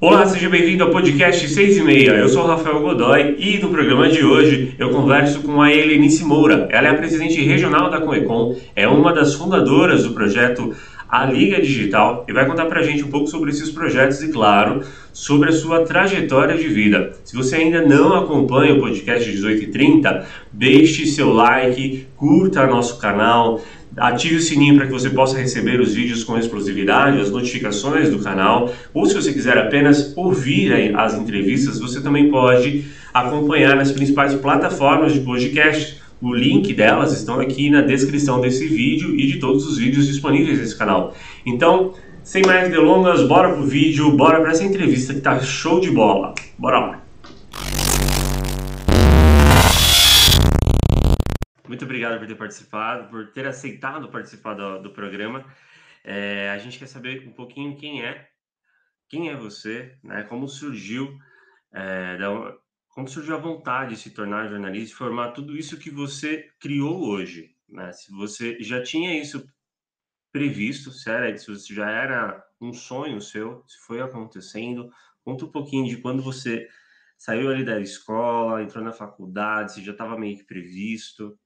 Olá, seja bem-vindo ao podcast 6 e meia. Eu sou Rafael Godoy e no programa de hoje eu converso com a Helenice Moura. Ela é a presidente regional da Coecom, é uma das fundadoras do projeto A Liga Digital e vai contar pra gente um pouco sobre esses projetos e, claro, sobre a sua trajetória de vida. Se você ainda não acompanha o podcast 1830, deixe seu like, curta nosso canal, Ative o sininho para que você possa receber os vídeos com explosividade, as notificações do canal. Ou se você quiser apenas ouvir as entrevistas, você também pode acompanhar nas principais plataformas de podcast. O link delas estão aqui na descrição desse vídeo e de todos os vídeos disponíveis nesse canal. Então, sem mais delongas, bora pro vídeo, bora para essa entrevista que tá show de bola. Bora lá. Muito obrigado por ter participado, por ter aceitado participar do, do programa. É, a gente quer saber um pouquinho quem é, quem é você, né? Como surgiu, é, da, como surgiu a vontade de se tornar jornalista, e formar tudo isso que você criou hoje, né? Se você já tinha isso previsto, se você já era um sonho seu, se foi acontecendo, conta um pouquinho de quando você saiu ali da escola, entrou na faculdade, se já estava meio que previsto.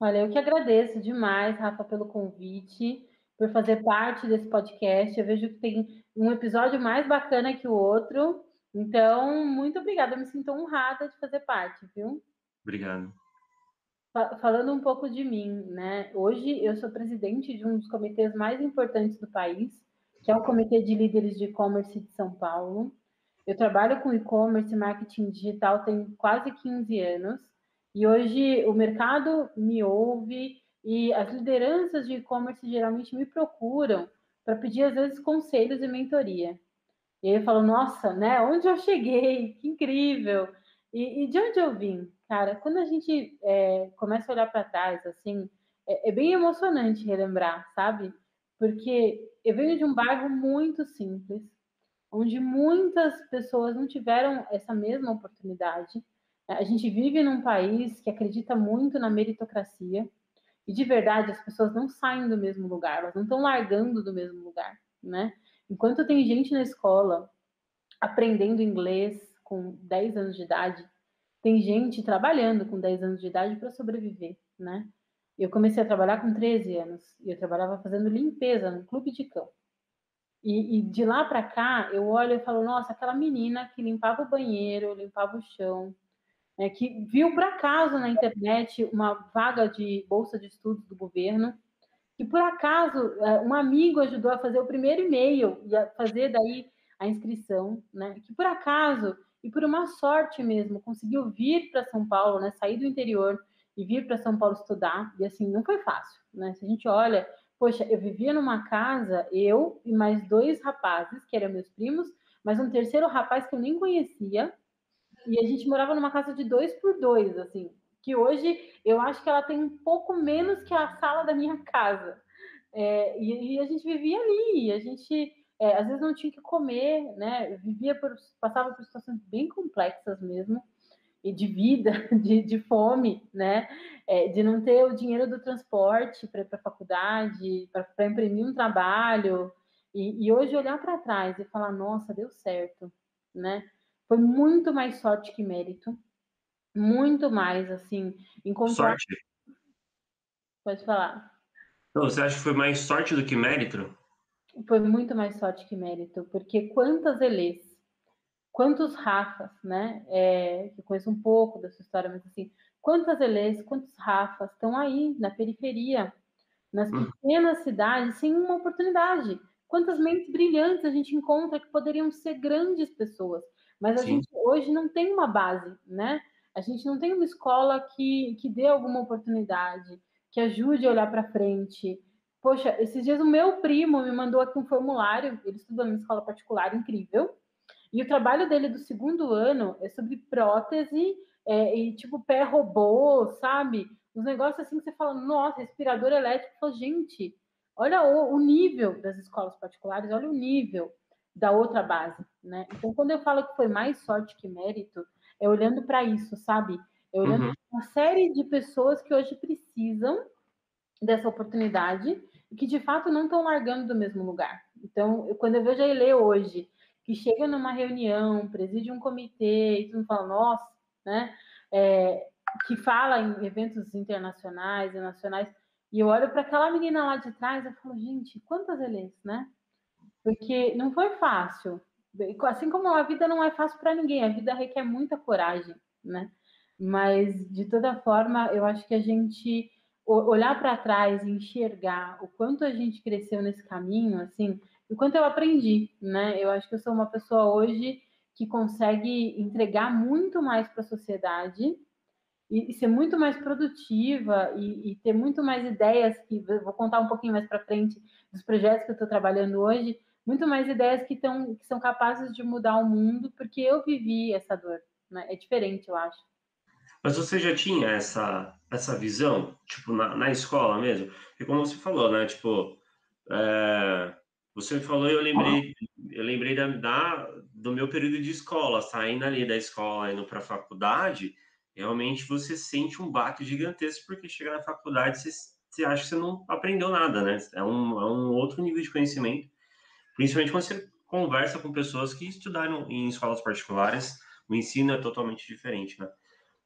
Olha, eu que agradeço demais, Rafa, pelo convite, por fazer parte desse podcast. Eu vejo que tem um episódio mais bacana que o outro. Então, muito obrigada. Eu me sinto honrada de fazer parte, viu? Obrigado. Falando um pouco de mim, né? Hoje eu sou presidente de um dos comitês mais importantes do país, que é o Comitê de Líderes de E-Commerce de São Paulo. Eu trabalho com e-commerce e marketing digital tem quase 15 anos. E hoje o mercado me ouve e as lideranças de e-commerce geralmente me procuram para pedir, às vezes, conselhos e mentoria. E aí eu falo, nossa, né? Onde eu cheguei? Que incrível! E, e de onde eu vim? Cara, quando a gente é, começa a olhar para trás, assim, é, é bem emocionante relembrar, sabe? Porque eu venho de um bairro muito simples, onde muitas pessoas não tiveram essa mesma oportunidade a gente vive num país que acredita muito na meritocracia e de verdade as pessoas não saem do mesmo lugar, elas não estão largando do mesmo lugar, né? Enquanto tem gente na escola aprendendo inglês com 10 anos de idade, tem gente trabalhando com 10 anos de idade para sobreviver, né? Eu comecei a trabalhar com 13 anos e eu trabalhava fazendo limpeza no clube de cão. E, e de lá para cá, eu olho e falo: nossa, aquela menina que limpava o banheiro, limpava o chão, é, que viu por acaso na internet uma vaga de bolsa de estudos do governo, que por acaso é, um amigo ajudou a fazer o primeiro e-mail e a fazer daí a inscrição, né? Que por acaso e por uma sorte mesmo conseguiu vir para São Paulo, né? Sair do interior e vir para São Paulo estudar e assim não foi fácil, né? Se a gente olha, poxa, eu vivia numa casa eu e mais dois rapazes que eram meus primos, mas um terceiro rapaz que eu nem conhecia e a gente morava numa casa de dois por dois, assim, que hoje eu acho que ela tem um pouco menos que a sala da minha casa. É, e, e, a gente vivia ali, a gente é, às vezes não tinha que comer, né? Vivia por, passava por situações bem complexas mesmo, e de vida, de, de fome, né? É, de não ter o dinheiro do transporte para ir para a faculdade, para imprimir um trabalho. E, e hoje olhar para trás e falar, nossa, deu certo, né? Foi muito mais sorte que mérito. Muito mais, assim, encontrar. Sorte. Pode falar. Então, você acha que foi mais sorte do que mérito? Foi muito mais sorte que mérito, porque quantas Elês, quantos Rafas, né? É, que conheço um pouco dessa história, mas assim, quantas Elês, quantos Rafas estão aí na periferia, nas hum. pequenas hum. cidades, sem uma oportunidade. Quantas mentes brilhantes a gente encontra que poderiam ser grandes pessoas, mas a Sim. gente hoje não tem uma base, né? A gente não tem uma escola que, que dê alguma oportunidade, que ajude a olhar para frente. Poxa, esses dias o meu primo me mandou aqui um formulário, ele estuda numa escola particular incrível, e o trabalho dele do segundo ano é sobre prótese é, e tipo pé robô, sabe? Os negócios assim que você fala, nossa, respirador elétrico. Falo, gente, olha o, o nível das escolas particulares, olha o nível da outra base, né? Então, quando eu falo que foi mais sorte que mérito, é olhando para isso, sabe? É olhando uhum. uma série de pessoas que hoje precisam dessa oportunidade e que de fato não estão largando do mesmo lugar. Então, eu, quando eu vejo a Ele hoje, que chega numa reunião, preside um comitê e tu fala, nossa, né? É, que fala em eventos internacionais e nacionais, e eu olho para aquela menina lá de trás e falo, gente, quantas eleições, né? Porque não foi fácil. Assim como a vida não é fácil para ninguém, a vida requer muita coragem, né? Mas, de toda forma, eu acho que a gente olhar para trás e enxergar o quanto a gente cresceu nesse caminho, assim, o quanto eu aprendi, né? Eu acho que eu sou uma pessoa hoje que consegue entregar muito mais para a sociedade e, e, ser muito mais produtiva e, e, ter muito mais ideias que vou contar um pouquinho mais para frente dos projetos que eu estou trabalhando hoje, muito mais ideias que, tão, que são capazes de mudar o mundo, porque eu vivi essa dor, né? É diferente, eu acho. Mas você já tinha essa, essa visão, tipo, na, na escola mesmo? E como você falou, né? Tipo, é, você falou e eu lembrei, eu lembrei da, da, do meu período de escola, saindo ali da escola, indo para a faculdade, realmente você sente um baque gigantesco, porque chega na faculdade você, você acha que você não aprendeu nada, né? É um, é um outro nível de conhecimento, principalmente quando você conversa com pessoas que estudaram em escolas particulares, o ensino é totalmente diferente, né?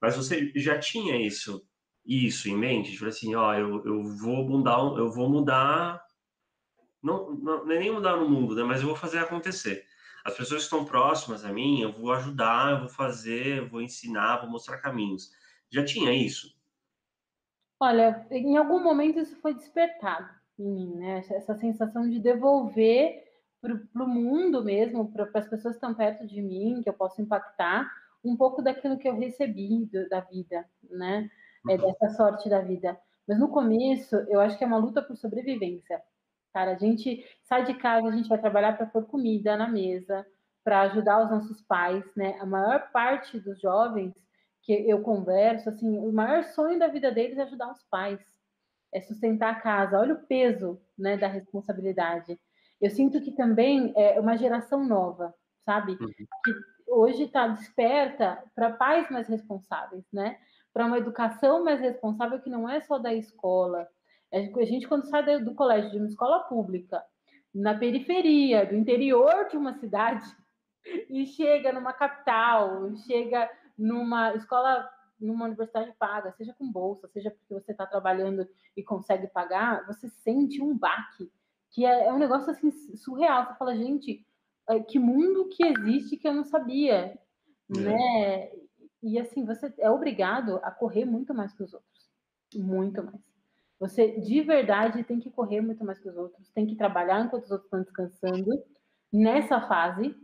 Mas você já tinha isso, isso em mente? Tipo assim, ó, eu, eu vou mudar, eu vou mudar, não, não, é nem mudar no mundo, né? Mas eu vou fazer acontecer. As pessoas que estão próximas a mim, eu vou ajudar, eu vou fazer, eu vou ensinar, vou mostrar caminhos. Já tinha isso? Olha, em algum momento isso foi despertado em mim, né? Essa sensação de devolver para o mundo mesmo, para as pessoas que estão perto de mim, que eu posso impactar, um pouco daquilo que eu recebi do, da vida, né? É, uhum. dessa sorte da vida. Mas no começo, eu acho que é uma luta por sobrevivência. Cara, a gente sai de casa, a gente vai trabalhar para pôr comida na mesa, para ajudar os nossos pais, né? A maior parte dos jovens que eu converso, assim, o maior sonho da vida deles é ajudar os pais, é sustentar a casa. Olha o peso, né, da responsabilidade. Eu sinto que também é uma geração nova, sabe? Uhum. Que hoje está desperta para pais mais responsáveis, né? Para uma educação mais responsável que não é só da escola. A gente, quando sai do colégio de uma escola pública, na periferia, do interior de uma cidade, e chega numa capital, chega numa escola, numa universidade paga, seja com bolsa, seja porque você está trabalhando e consegue pagar, você sente um baque, que é, é um negócio assim surreal. Você fala, gente, é, que mundo que existe que eu não sabia, é. né? E assim, você é obrigado a correr muito mais que os outros, muito mais. Você de verdade tem que correr muito mais que os outros, tem que trabalhar enquanto os outros estão descansando nessa fase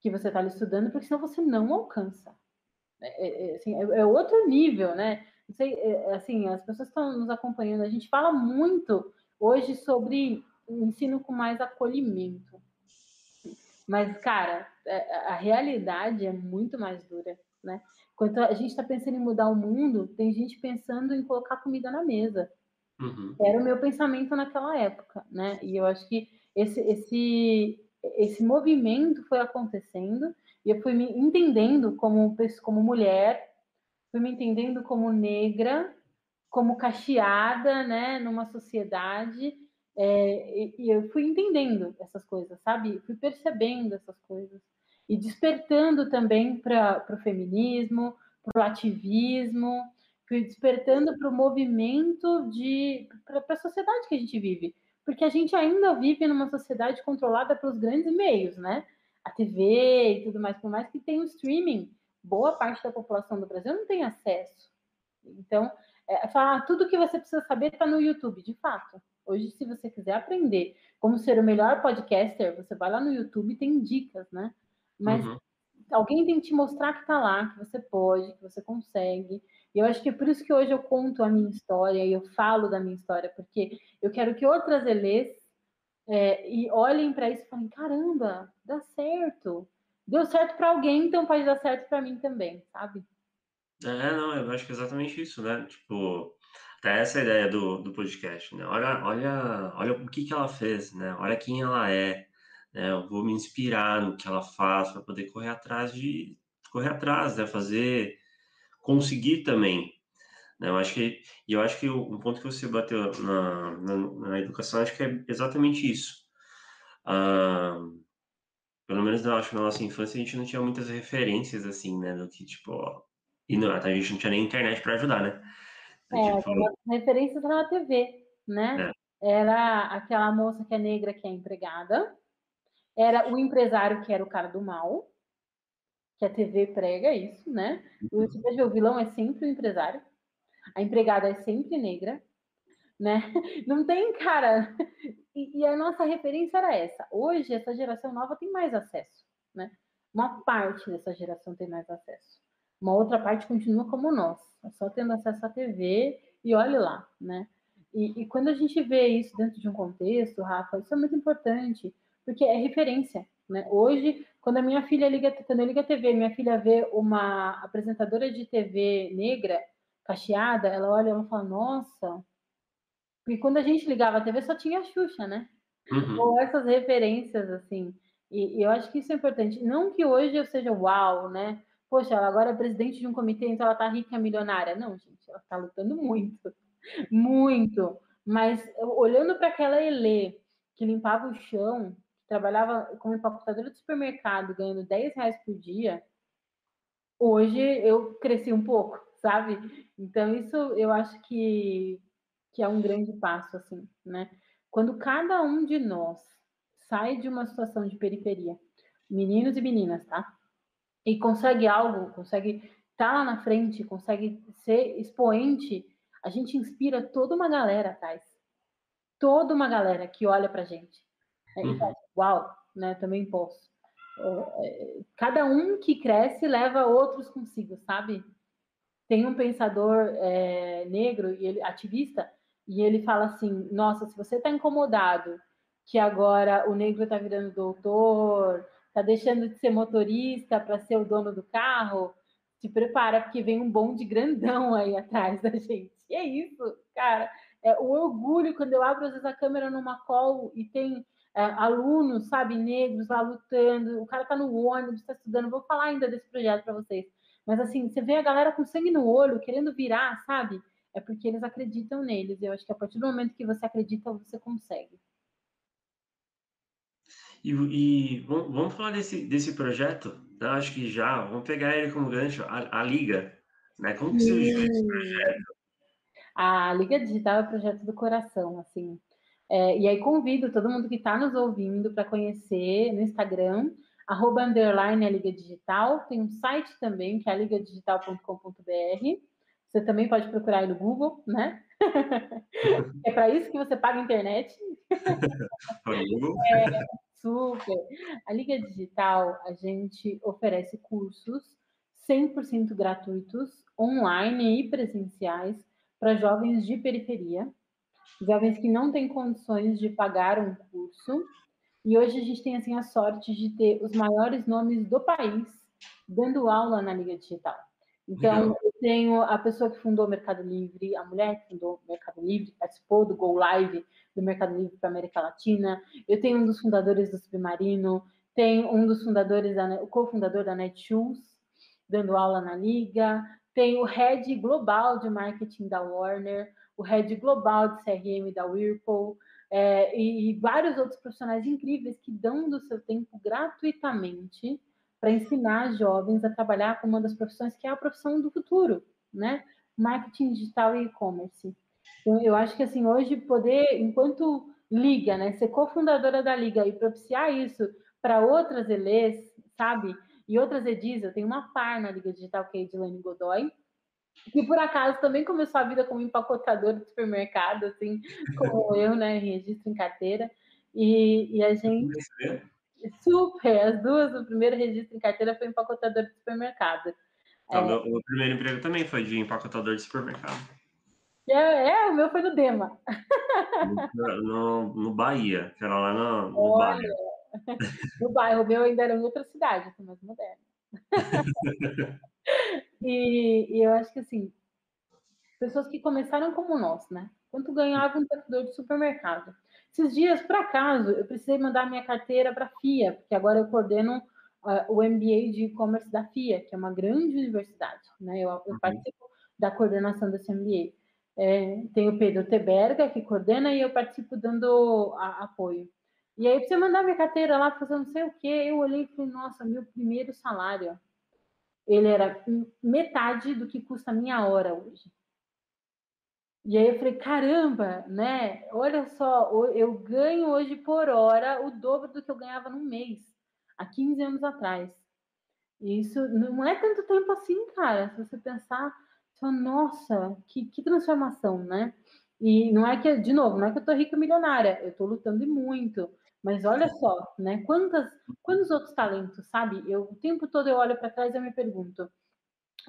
que você está estudando, porque senão você não alcança. É, é, é assim, é, é, outro nível, né? Não sei, é, assim, as pessoas estão nos acompanhando, a gente fala muito hoje sobre ensino com mais acolhimento. Mas, cara, é, a realidade é muito mais dura, né? Quando a gente está pensando em mudar o mundo, tem gente pensando em colocar comida na mesa. Uhum. Era o meu pensamento naquela época, né? E eu acho que esse, esse, esse movimento foi acontecendo e eu fui me entendendo como, como mulher, fui me entendendo como negra, como cacheada, né? Numa sociedade é, e, eu fui entendendo essas coisas, sabe? Fui percebendo essas coisas e despertando também para o feminismo, para o ativismo, fui despertando para o movimento de para a sociedade que a gente vive, porque a gente ainda vive numa sociedade controlada pelos grandes meios, né? A TV e tudo mais, por mais que tenha o streaming, boa parte da população do Brasil não tem acesso. Então, é, falar ah, tudo que você precisa saber está no YouTube, de fato. Hoje, se você quiser aprender como ser o melhor podcaster, você vai lá no YouTube e tem dicas, né? Mas uhum. alguém tem que te mostrar que tá lá, que você pode, que você consegue. E eu acho que é por isso que hoje eu conto a minha história e eu falo da minha história, porque eu quero que outras Elês é, e olhem para isso e falem: caramba, dá certo. Deu certo para alguém, então pode dar certo para mim também, sabe? É, não, eu acho que é exatamente isso, né? Tipo, até essa ideia do, do podcast, né? Olha, olha, olha o que, que ela fez, né? Olha quem ela é, né? Eu vou me inspirar no que ela faz para poder correr atrás de correr atrás, né? Fazer, conseguir também. Né? Eu acho que e eu acho que um ponto que você bateu na, na, na educação acho que é exatamente isso. Ah, pelo menos eu acho na nossa infância a gente não tinha muitas referências assim, né? Do que, tipo, ó, e não, a gente não tinha nem internet para ajudar, né? É, referências na TV, né? É. Era aquela moça que é negra que é empregada, era o empresário que era o cara do mal, que a TV prega isso, né? Você vai ver, o vilão é sempre o empresário, a empregada é sempre negra, né? Não tem, cara. E, e, a nossa referência era essa. Hoje, essa geração nova tem mais acesso, né? Uma parte dessa geração tem mais acesso. Uma outra parte continua como nós, só tendo acesso à TV e olhe lá, né? E, e quando a gente vê isso dentro de um contexto, Rafa, isso é muito importante, porque é referência, né? Hoje, quando a minha filha liga, quando eu ligo a TV, minha filha vê uma apresentadora de TV negra, cacheada, ela olha e fala, nossa, porque quando a gente ligava a TV só tinha a Xuxa, né? Uhum. Ou essas referências, assim. E, e, eu acho que isso é importante. Não que hoje eu seja uau, né? Poxa, ela agora é presidente de um comitê, então ela tá rica, milionária. Não, gente, ela tá lutando muito. Muito. Mas olhando para aquela Elê que limpava o chão, que trabalhava como empacotadora de supermercado, ganhando 10 reais por dia, hoje eu cresci um pouco, sabe? Então, isso eu acho que que é um grande passo, assim, né? Quando cada um de nós sai de uma situação de periferia, meninos e meninas, tá? E consegue algo, consegue estar tá lá na frente, consegue ser expoente, a gente inspira toda uma galera atrás. Toda uma galera que olha pra gente. É, uhum. uau, né? Também posso. É, cada um que cresce leva outros consigo, sabe? Tem um pensador é, negro e ele ativista e ele fala assim: nossa, se você está incomodado que agora o negro está virando doutor, está deixando de ser motorista para ser o dono do carro, se prepara, porque vem um bonde grandão aí atrás da gente. E é isso, cara. É o orgulho quando eu abro às vezes a câmera numa call e tem é, alunos, sabe, negros lá lutando, o cara tá no ônibus, está estudando. Vou falar ainda desse projeto para vocês. Mas assim, você vê a galera com sangue no olho, querendo virar, sabe? é porque eles acreditam neles. Eu acho que a partir do momento que você acredita, você consegue. E, e vamos, vamos, falar desse, desse projeto? Acho que já, vamos pegar ele como gancho, a, a Liga. Né? Como que surgiu esse projeto? A Liga Digital é o projeto do coração, assim. É, e aí convido todo mundo que está nos ouvindo para conhecer no Instagram, arroba underline a Liga Digital. Tem um site também, que é ligadigital.com.br. Você também pode procurar aí no Google, né? é para isso que você paga a internet. é, super. A Liga Digital, a gente oferece cursos 100% gratuitos, online e presenciais, para jovens de periferia, jovens que não têm condições de pagar um curso. E hoje a gente tem assim a sorte de ter os maiores nomes do país dando aula na Liga Digital. Então, Legal. eu tenho a pessoa que fundou o Mercado Livre, a mulher que fundou o Mercado Livre, participou do Go Live do Mercado Livre para a América Latina. Eu tenho um dos fundadores do Submarino, tem um dos fundadores, da, o cofundador da Netshoes, dando aula na Liga. Tem o Head Global de Marketing da Warner, o Head Global de CRM da Whirlpool, é, e, e vários outros profissionais incríveis que dão do seu tempo gratuitamente para ensinar jovens a trabalhar com uma das profissões que é a profissão do futuro, né? Marketing digital e e-commerce. Então, eu acho que assim, hoje poder, enquanto liga, né, ser cofundadora da liga e propiciar isso para outras ELEs, sabe? E outras EDIs, eu tenho uma par na Liga Digital, que é a Edilane Godoy, que por acaso também começou a vida como empacotadora de supermercado, assim, como eu, né, registro em carteira. E, e a gente. Super, as duas, o primeiro registro em carteira foi empacotador de supermercado. Então, é, meu, o primeiro emprego também foi de empacotador de supermercado. É, é o meu foi no Dema. No, no, no Bahia, que era lá no, no Olha, bairro. No bairro, o meu ainda era em outra cidade, mais moderno. e, e eu acho que assim, pessoas que começaram como nós, né? Quanto ganhava um empacotador de supermercado? Esses dias, por acaso, eu precisei mandar minha carteira para a FIA, porque agora eu coordeno uh, o MBA de e-commerce da FIA, que é uma grande universidade, né? Eu, eu uhum. participo da coordenação desse MBA. É, tem o Pedro Teberga, que coordena, e eu participo dando a, apoio. E aí, você mandar minha carteira lá, fazer não sei o quê, eu olhei e falei, nossa, meu primeiro salário, ele era metade do que custa a minha hora hoje. E aí eu falei, caramba, né? Olha só, eu ganho hoje por hora o dobro do que eu ganhava num mês, há 15 anos atrás. E isso não é tanto tempo assim, cara. Se você pensar, só, nossa, que, que transformação, né? E não é que, de novo, não é que eu tô rica milionária, eu tô lutando e muito. Mas olha só, né? Quantas, quantos outros talentos, sabe? Eu o tempo todo eu olho para trás e eu me pergunto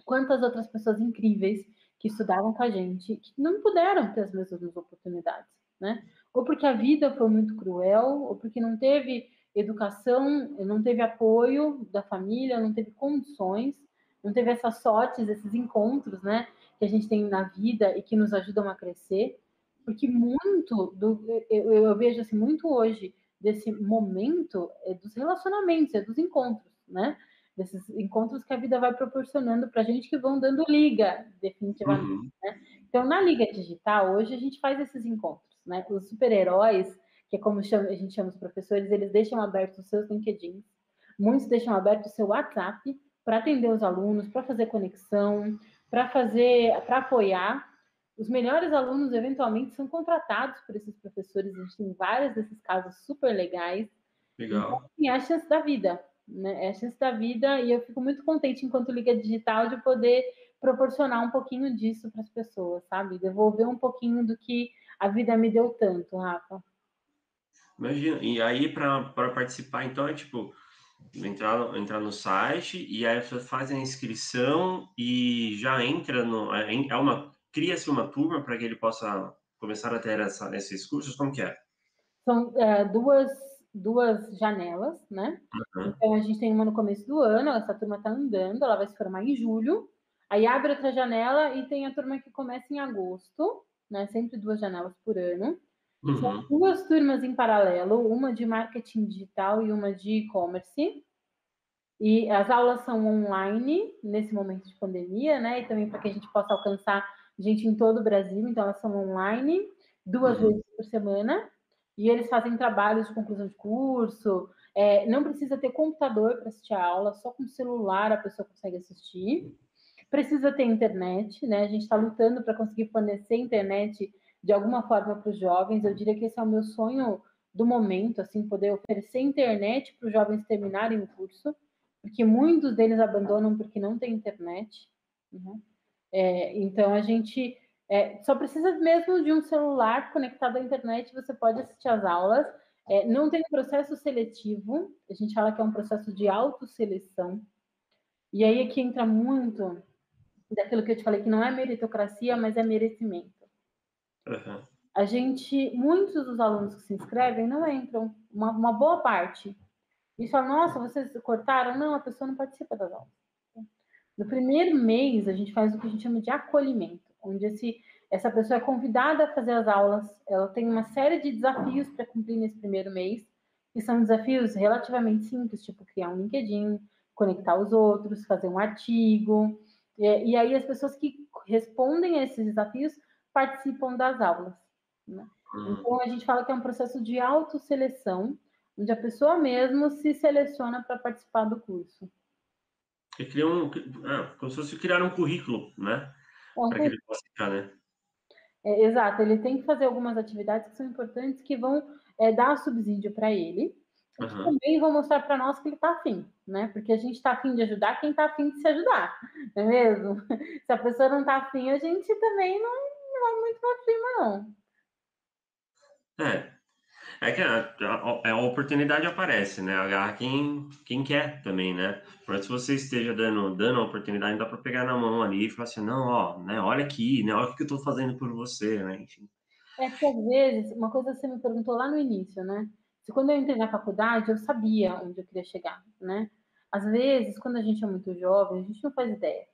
quantas outras pessoas incríveis que estudavam com a gente que não puderam ter as mesmas oportunidades, né? Ou porque a vida foi muito cruel, ou porque não teve educação, não teve apoio da família, não teve condições, não teve essas sortes, esses encontros, né? Que a gente tem na vida e que nos ajudam a crescer. Porque muito do eu, eu vejo assim muito hoje desse momento é dos relacionamentos, é dos encontros, né? Desses encontros que a vida vai proporcionando para a gente que vão dando liga, definitivamente. Uhum. Né? Então, na liga digital, hoje a gente faz esses encontros, né? Os super-heróis, que é como chama, a gente chama os professores, eles deixam abertos os seus LinkedIn, muitos deixam aberto o seu WhatsApp para atender os alunos, para fazer conexão, para fazer, para apoiar os melhores alunos, eventualmente, são contratados por esses professores. A gente tem vários desses casos super legais. Legal. Então, é a chance da vida, né? É a chance da vida e eu fico muito contente, enquanto Liga Digital, de poder proporcionar um pouquinho disso para as pessoas, sabe? Devolver um pouquinho do que a vida me deu tanto, Rafa. Imagina, e aí para participar, então, é tipo, entrar, entrar no site e aí você faz a inscrição e já entra no. É, é uma cria-se uma turma para que ele possa começar a ter essa, esses cursos? Como que é? São é, duas, duas janelas, né? Uhum. Então, a gente tem uma no começo do ano, essa turma está andando, ela vai se formar em julho. Aí abre outra janela e tem a turma que começa em agosto, né? Sempre duas janelas por ano. Uhum. São duas turmas em paralelo, uma de marketing digital e uma de e-commerce. E as aulas são online nesse momento de pandemia, né? E também para que a gente possa alcançar gente em todo o Brasil, então elas são online, duas uhum. vezes por semana, e eles fazem trabalhos de conclusão de curso. É, não precisa ter computador para assistir a aula, só com celular a pessoa consegue assistir. Precisa ter internet, né? A gente está lutando para conseguir fornecer internet de alguma forma para os jovens. Eu diria que esse é o meu sonho do momento, assim, poder oferecer internet para os jovens terminarem o curso, porque muitos deles abandonam porque não tem internet. Né? É, então a gente é, só precisa mesmo de um celular conectado à internet, você pode assistir às aulas. É, não tem processo seletivo, a gente fala que é um processo de autoseleção. E aí aqui entra muito daquilo que eu te falei, que não é meritocracia, mas é merecimento. Uhum. A gente, muitos dos alunos que se inscrevem não entram, uma, uma boa parte. E falam, nossa, vocês cortaram? Não, a pessoa não participa das aulas. No primeiro mês, a gente faz o que a gente chama de acolhimento, onde esse, essa pessoa é convidada a fazer as aulas, ela tem uma série de desafios para cumprir nesse primeiro mês, que são desafios relativamente simples, tipo criar um LinkedIn, conectar os outros, fazer um artigo. E, e aí as pessoas que respondem a esses desafios participam das aulas. Né? Hum. Então a gente fala que é um processo de autoseleção, onde a pessoa mesmo se seleciona para participar do curso. Um. Ah, como se fosse criar um currículo, né? Para que ele possa ficar, né? É, exato, ele tem que fazer algumas atividades que são importantes que vão é, dar subsídio para ele. E uhum. também vão mostrar para nós que ele está afim, né? Porque a gente está afim de ajudar quem está afim de se ajudar, não é mesmo? Se a pessoa não está afim, a gente também não, não vai muito para cima, não. É, é que a, a, a, oportunidade aparece, né? Agarra quem, quem quer também, né? Mas se você esteja dando, dando a oportunidade, dá para pegar na mão ali e falar assim, não, ó, né? Olha aqui, né? Olha o que eu estou fazendo por você, né? Enfim. É que às vezes, uma coisa você me perguntou lá no início, né? Se quando eu entrei na faculdade, eu sabia onde eu queria chegar, né? Às vezes, quando a gente é muito jovem, a gente não faz ideia.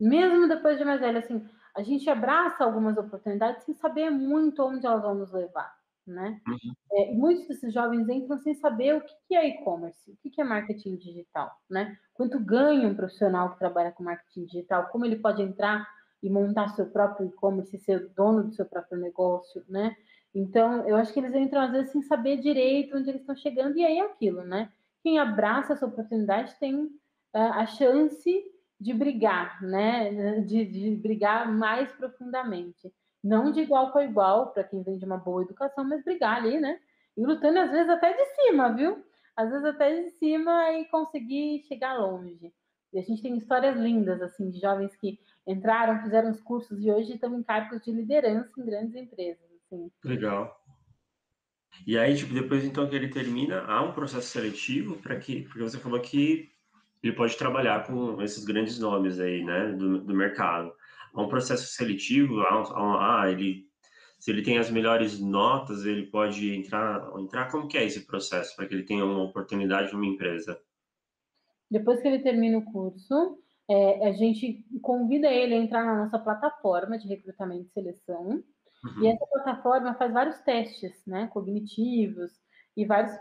Mesmo depois de mais velho, assim, a gente abraça algumas oportunidades sem saber muito onde elas vão nos levar né? Uhum. É, muitos desses jovens entram sem saber o que, que é e-commerce, o que, que é marketing digital, né? Quanto ganha um profissional que trabalha com marketing digital, como ele pode entrar e montar seu próprio e-commerce, ser dono do seu próprio negócio, né? Então, eu acho que eles entram, às vezes, sem saber direito onde eles estão chegando, e aí é aquilo, né? Quem abraça essa oportunidade tem uh, a chance de brigar, né? De, de, brigar mais profundamente. Não de igual para igual, para quem vem de uma boa educação, mas brigar ali, né? E lutando, às vezes, até de cima, viu? Às vezes até de cima e conseguir chegar longe. E a gente tem histórias lindas, assim, de jovens que entraram, fizeram os cursos e hoje estão em cargos de liderança em grandes empresas. Assim. Legal. E aí, tipo, depois então que ele termina, há um processo seletivo para que, porque você falou que ele pode trabalhar com esses grandes nomes aí, né, do, do mercado. Há um processo seletivo, há, há, há, ele, se ele tem as melhores notas, ele pode entrar, entrar como que é esse processo para que ele tenha uma oportunidade numa empresa? Depois que ele termina o curso, é, a gente convida ele a entrar na nossa plataforma de recrutamento e seleção. Uhum. E essa plataforma faz vários testes, né, cognitivos e vários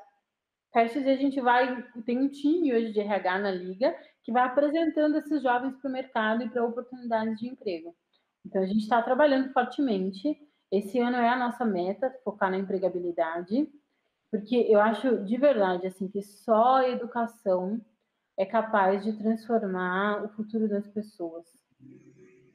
testes. E a gente vai tem um time hoje de RH na liga que vai apresentando esses jovens para o mercado e para oportunidades de emprego. Então a gente está trabalhando fortemente. Esse ano é a nossa meta, focar na empregabilidade, porque eu acho de verdade assim que só a educação é capaz de transformar o futuro das pessoas.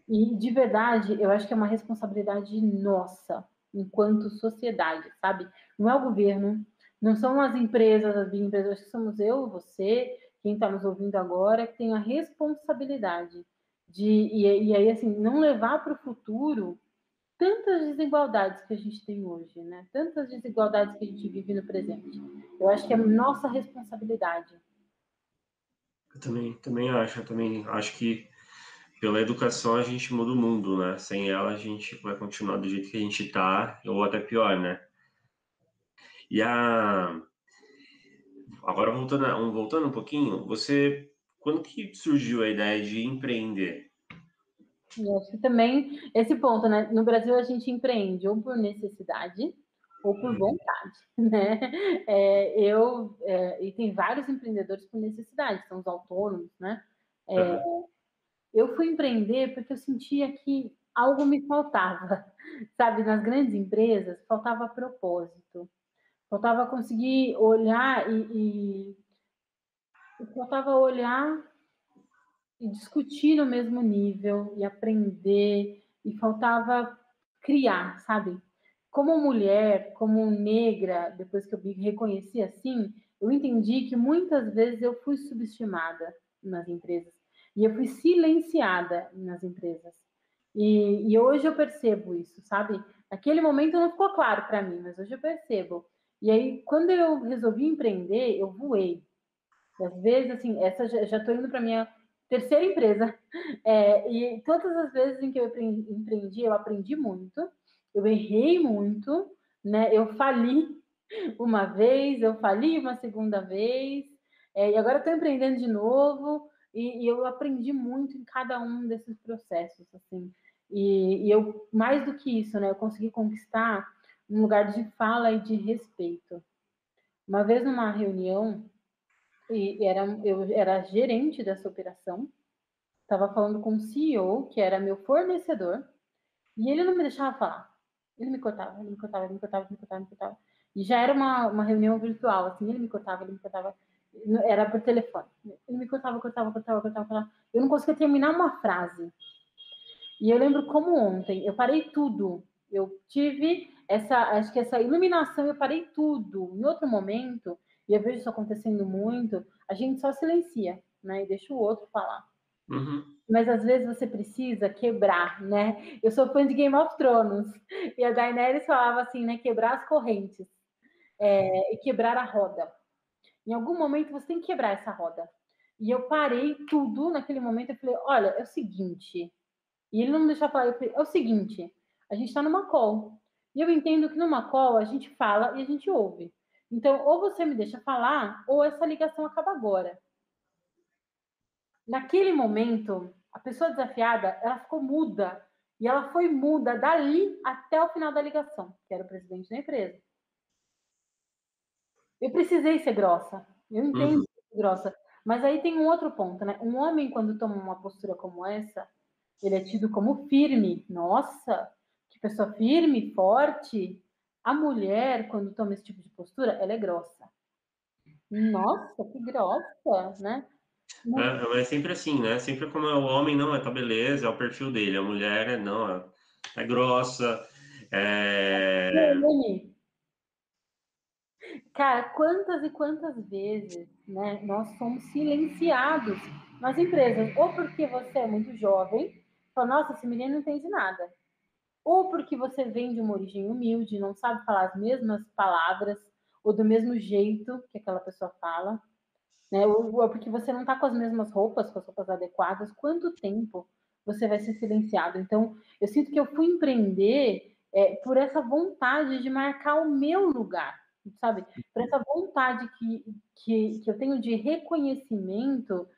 E, de verdade, eu acho que é uma responsabilidade nossa, enquanto sociedade, sabe? Não é o governo, não são as empresas, as big empresas, acho que somos eu, você, quem está nos ouvindo agora, que tem a responsabilidade de, e, e aí, assim, não levar para o futuro tantas desigualdades que a gente tem hoje, né? Tantas desigualdades que a gente vive no presente. Eu acho que é nossa responsabilidade. Eu também, também acho, eu também acho que pela educação a gente muda o mundo, né? Sem ela a gente vai continuar do jeito que a gente tá, ou até pior, né? E a agora voltando, voltando um pouquinho, você quando que surgiu a ideia de empreender? Eu acho que também esse ponto, né? No Brasil a gente empreende ou por necessidade, ou por vontade, né? É, eu é, e tem vários empreendedores por necessidade, são os autônomos, né? É, uhum. Eu fui empreender porque eu sentia que algo me faltava, sabe? Nas grandes empresas faltava propósito, faltava conseguir olhar e, e faltava olhar e discutir no mesmo nível e aprender e faltava criar, sabe? como mulher, como negra, depois que eu me reconheci assim, eu entendi que muitas vezes eu fui subestimada nas empresas e eu fui silenciada nas empresas. E, e hoje eu percebo isso, sabe? Naquele momento não ficou claro para mim, mas hoje eu percebo. E aí, quando eu resolvi empreender, eu voei. E às vezes, assim, essa já estou indo para minha terceira empresa. É, e todas as vezes em que eu empreendi, eu aprendi muito eu errei muito, né? Eu fali uma vez, eu fali uma segunda vez, é, e agora estou empreendendo de novo, e, e, eu aprendi muito em cada um desses processos, assim. E, e, eu, mais do que isso, né? Eu consegui conquistar um lugar de fala e de respeito. Uma vez numa reunião, e era, eu era gerente dessa operação, estava falando com o CEO, que era meu fornecedor, e ele não me deixava falar. Ele me cortava, ele me cortava, ele me cortava, ele me cortava, ele me cortava. E já era uma, uma reunião virtual, assim, ele me cortava, ele me cortava, era por telefone. Ele me cortava, cortava, cortava, cortava, cortava. Eu não conseguia terminar uma frase. E eu lembro como ontem, eu parei tudo. Eu tive essa, acho que essa iluminação, eu parei tudo. Em outro momento, e eu vejo isso acontecendo muito, a gente só silencia, né? E deixa o outro falar. Uhum. Mas às vezes você precisa quebrar, né? Eu sou fã de Game of Thrones e a Daenerys falava assim, né? Quebrar as correntes é, e quebrar a roda. Em algum momento você tem que quebrar essa roda. E eu parei tudo naquele momento. Eu falei: olha, é o seguinte. E ele não me deixou falar. Eu falei: é o seguinte. A gente está numa call. E eu entendo que numa call a gente fala e a gente ouve. Então, ou você me deixa falar, ou essa ligação acaba agora naquele momento, a pessoa desafiada, ela ficou muda. E ela foi muda dali até o final da ligação, que era o presidente da empresa. Eu precisei ser grossa. Eu entendo uhum. ser grossa. Mas aí tem um outro ponto, né? Um homem, quando toma uma postura como essa, ele é tido como firme. Nossa, pessoa firme, forte. A mulher, quando toma esse tipo de postura, ela é grossa. Nossa, que grossa, né? É, é sempre assim, né? Sempre como é o homem, não, é tá beleza, é o perfil dele. A mulher é, não, é, é grossa. É... Cara, quantas e quantas vezes né, nós somos silenciados nas empresas, ou porque você é muito jovem, fala, nossa, esse menino não entende nada. Ou porque você vem de uma origem humilde, não sabe falar as mesmas palavras, ou do mesmo jeito que aquela pessoa fala, né? Ou, ou porque você não está com as mesmas roupas, com as roupas adequadas. Quanto tempo você vai ser silenciado? Então, eu sinto que eu fui empreender é, por essa vontade de marcar o meu lugar, sabe? Por essa vontade que, que, que eu tenho de reconhecimento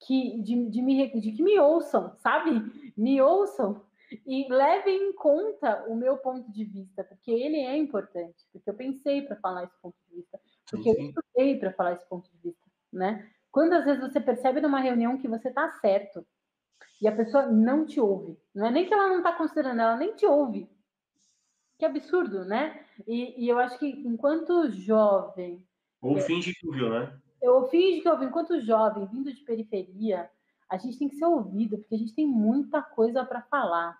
que, de, de, me, de que me ouçam, sabe? Me ouçam e levem em conta o meu ponto de vista, porque ele é importante, porque eu pensei para falar esse ponto de vista, porque eu estudei para falar esse ponto de vista, né? Quantas vezes você percebe numa reunião que você está certo e a pessoa não te ouve? Não é nem que ela não está considerando, ela nem te ouve. Que absurdo, né? E, e eu acho que enquanto jovem. Ou finge que ouviu, né? Eu finge que ouvi, enquanto jovem, vindo de periferia, a gente tem que ser ouvido, porque a gente tem muita coisa para falar.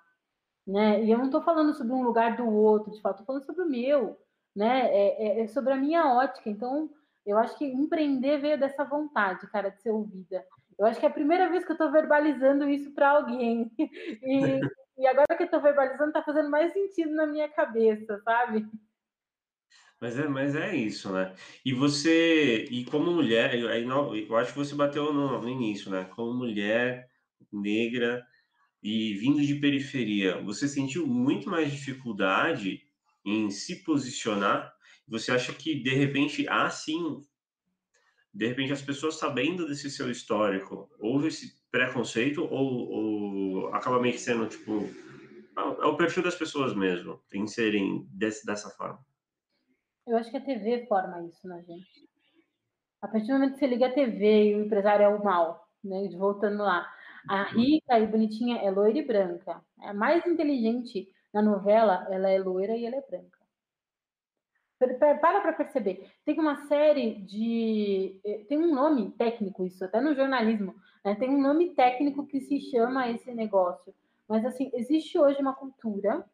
Né? E eu não estou falando sobre um lugar do outro, de fato, estou falando sobre o meu, né? É, é, é, sobre a minha ótica. Então, eu acho que empreender veio dessa vontade, cara, de ser ouvida. Eu acho que é a primeira vez que eu estou verbalizando isso para alguém. E, e, agora que eu estou verbalizando, está fazendo mais sentido na minha cabeça, sabe? Mas é, mas é isso, né? E você, e como mulher, eu, eu acho que você bateu no, no início, né? Como mulher negra e vindo de periferia, você sentiu muito mais dificuldade em se posicionar? Você acha que de repente há sim, de repente as pessoas sabendo desse seu histórico, houve esse preconceito ou, ou acaba meio que sendo tipo é o perfil das pessoas mesmo, em serem desse, dessa forma? Eu acho que a TV forma isso na gente. A partir do momento que você liga a TV e o empresário é o mal, né? Voltando lá. A rica e bonitinha é loira e branca. A mais inteligente na novela, ela é loira e ela é branca. Para para perceber. Tem uma série de. Eh, tem um nome técnico, isso, até no jornalismo. Né? Tem um nome técnico que se chama esse negócio. Mas, assim, existe hoje uma cultura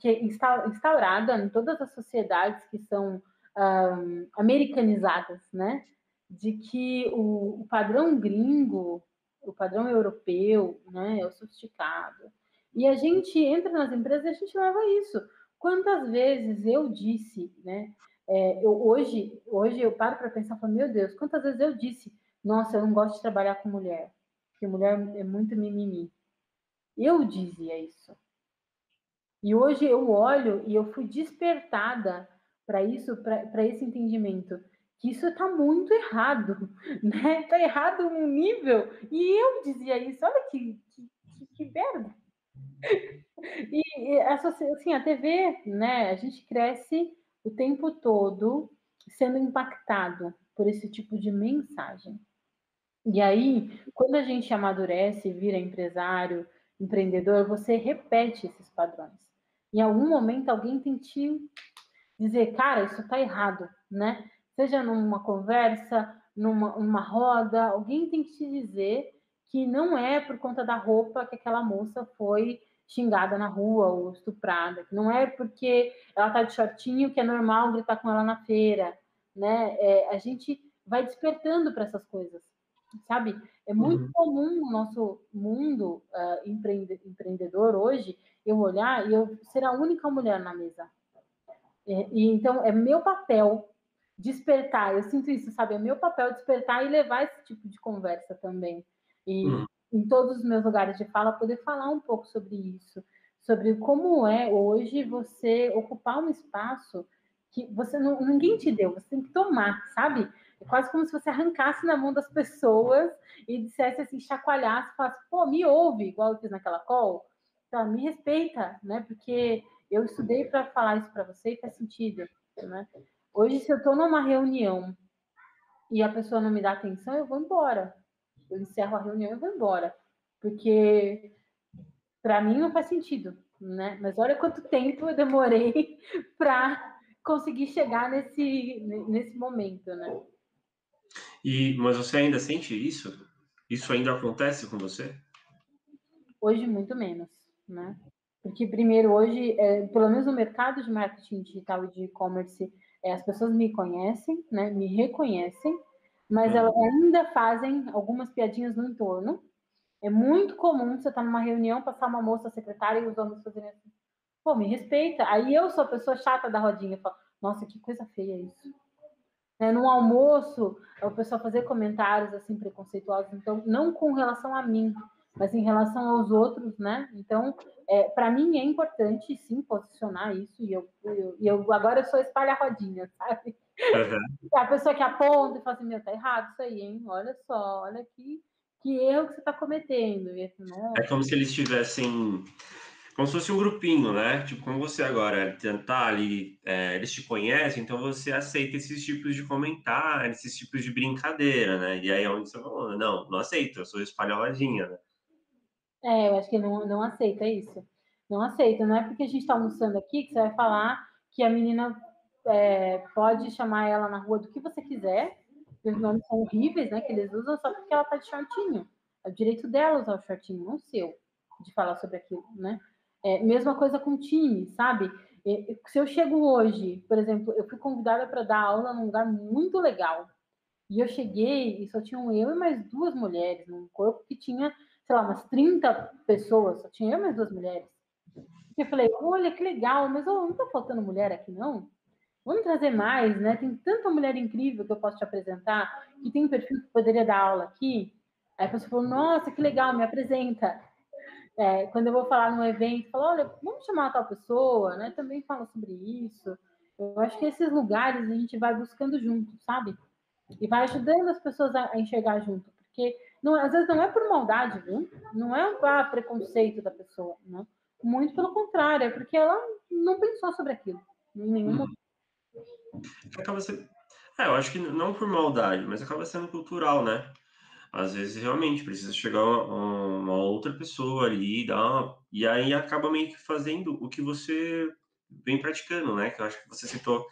que é instaurada em todas as sociedades que são um, americanizadas, né? De que o, o, padrão gringo, o padrão europeu, né, é o sofisticado. E a gente entra nas empresas e a gente leva isso. Quantas vezes eu disse, né? É, eu, hoje, hoje eu paro para pensar, falo, meu Deus, quantas vezes eu disse, nossa, eu não gosto de trabalhar com mulher, porque mulher é muito mimimi. Eu dizia isso. E hoje eu olho e eu fui despertada para isso, para esse entendimento, que isso está muito errado, né? Está errado num nível. E eu dizia isso, olha que, que, que, merda. E, assim, a TV, né? A gente cresce o tempo todo sendo impactado por esse tipo de mensagem. E aí, quando a gente amadurece, vira empresário, empreendedor, você repete esses padrões em algum momento alguém tem que dizer, cara, isso está errado, né? Seja numa conversa, numa, numa roda, alguém tem que te dizer que não é por conta da roupa que aquela moça foi xingada na rua ou estuprada, que não é porque ela tá de shortinho que é normal gritar com ela na feira, né? É, a gente vai despertando para essas coisas, sabe? É muito uhum. comum no nosso mundo uh, empreende, empreendedor hoje eu olhar e eu ser a única mulher na mesa. É, e então é meu papel despertar, eu sinto isso, sabe? É meu papel despertar e levar esse tipo de conversa também. E uhum. em todos os meus lugares de fala, poder falar um pouco sobre isso, sobre como é hoje você ocupar um espaço que você não, ninguém te deu, você tem que tomar, sabe? É quase como se você arrancasse na mão das pessoas e dissesse assim, chacoalhasse, falasse, pô, me ouve, igual eu fiz naquela call, tá, me respeita, né? Porque eu estudei para falar isso para você e faz sentido, né? Hoje, se eu estou numa reunião e a pessoa não me dá atenção, eu vou embora. Eu encerro a reunião e vou embora. Porque para mim não faz sentido, né? Mas olha quanto tempo eu demorei para conseguir chegar nesse, nesse momento, né? E, mas você ainda sente isso? Isso ainda acontece com você? Hoje, muito menos, né? Porque, primeiro, hoje, é, pelo menos no mercado de marketing digital e de e-commerce, é, as pessoas me conhecem, né? Me reconhecem, mas uhum. elas ainda fazem algumas piadinhas no entorno. É muito comum você estar tá numa reunião, passar uma moça secretária e os homens fazerem assim, pô, me respeita. Aí eu sou a pessoa chata da rodinha, falo, nossa, que coisa feia isso. É, no almoço, o pessoal fazer comentários assim preconceituosos, então não com relação a mim, mas em relação aos outros, né? Então, é, para mim é importante sim posicionar isso e eu, eu, eu agora eu sou espalha rodinha, sabe? Uhum. A pessoa que aponta e fala assim, meu, tá errado isso aí, hein? Olha só, olha que, que erro que você está cometendo. Assim, é como se eles tivessem como se fosse um grupinho, né? Tipo, como você agora tentar ali, é, eles te conhecem, então você aceita esses tipos de comentários, esses tipos de brincadeira, né? E aí é onde você fala, não, não aceito, eu sou espalhaladinha, né? É, eu acho que não, não aceita isso. Não aceita, não é porque a gente está almoçando aqui que você vai falar que a menina é, pode chamar ela na rua do que você quiser, os nomes são horríveis, né? Que eles usam só porque ela tá de shortinho. É o direito dela usar o shortinho, não o seu, de falar sobre aquilo, né? É, mesma coisa com time, sabe? Se eu chego hoje, por exemplo, eu fui convidada para dar aula num lugar muito legal. E eu cheguei e só tinham eu e mais duas mulheres, num corpo que tinha, sei lá, umas 30 pessoas, só tinha eu e mais duas mulheres. E eu falei, olha que legal, mas oh, não tá faltando mulher aqui, não? Vamos trazer mais, né? Tem tanta mulher incrível que eu posso te apresentar, que tem um perfil que poderia dar aula aqui. Aí a pessoa falou, nossa, que legal, me apresenta. É, quando eu vou falar num evento, falo, olha, vamos chamar tal pessoa, né? Também fala sobre isso. Eu acho que esses lugares a gente vai buscando junto, sabe? E vai ajudando as pessoas a, enxergar junto, porque não, às vezes não é por maldade, viu? Não é um ah, preconceito da pessoa, né? Muito pelo contrário, é porque ela não pensou sobre aquilo em nenhum uhum. momento. Acaba sendo. É, eu acho que não por maldade, mas acaba sendo cultural, né? às vezes realmente precisa chegar uma, uma outra pessoa ali dar uma, e aí acaba meio que fazendo o que você vem praticando, né? Que eu acho que você citou.